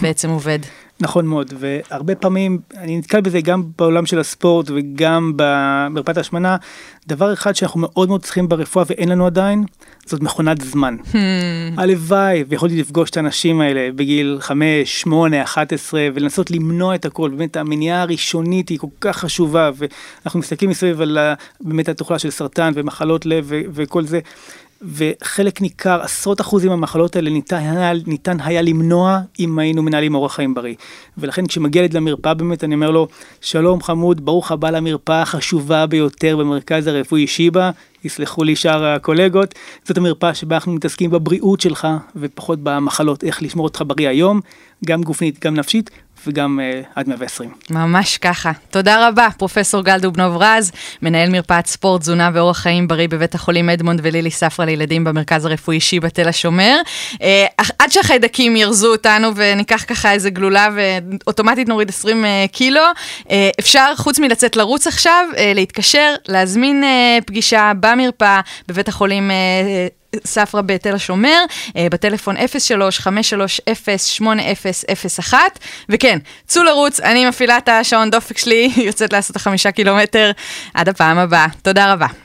בעצם עובד. נכון מאוד והרבה פעמים אני נתקל בזה גם בעולם של הספורט וגם במרפאת ההשמנה דבר אחד שאנחנו מאוד מאוד צריכים ברפואה ואין לנו עדיין זאת מכונת זמן. Hmm. הלוואי ויכולתי לפגוש את האנשים האלה בגיל 5, 8, 11 ולנסות למנוע את הכל באמת המניעה הראשונית היא כל כך חשובה ואנחנו מסתכלים מסביב על באמת התוכלה של סרטן ומחלות לב וכל זה וחלק ניכר, עשרות אחוזים מהמחלות האלה ניתן ניתן היה למנוע אם היינו מנהלים אורח חיים בריא. ולכן כשמגיע ילד למרפאה באמת אני אומר לו, שלום חמוד, ברוך הבא למרפאה החשובה ביותר במרכז הרפואי שיבא, יסלחו לי שאר הקולגות, זאת המרפאה שבה אנחנו מתעסקים בבריאות שלך ופחות במחלות, איך לשמור אותך בריא היום, גם גופנית, גם נפשית, וגם uh, עד 120. ממש ככה. תודה רבה, פרופסור גל דובנוב רז, מנהל מרפאת ספורט, תזונה ואורח חיים בריא בבית החולים אדמונד ולילי ספרא לילדים במרכז הרפואי שיבא תל השומר. Uh, עד שהחיידקים ירזו אותנו וניקח ככה איזה גלולה ואוטומטית נוריד 20 uh, אה, קילו, uh, אפשר חוץ מלצאת לרוץ עכשיו, uh, להתקשר, להזמין uh, פגישה במרפאה בבית החולים uh, ספרא בתל השומר, אה, בטלפון 03-530-8001. וכן, צאו לרוץ, אני מפעילה את השעון דופק שלי, (laughs) יוצאת לעשות החמישה קילומטר. עד הפעם הבאה. תודה רבה.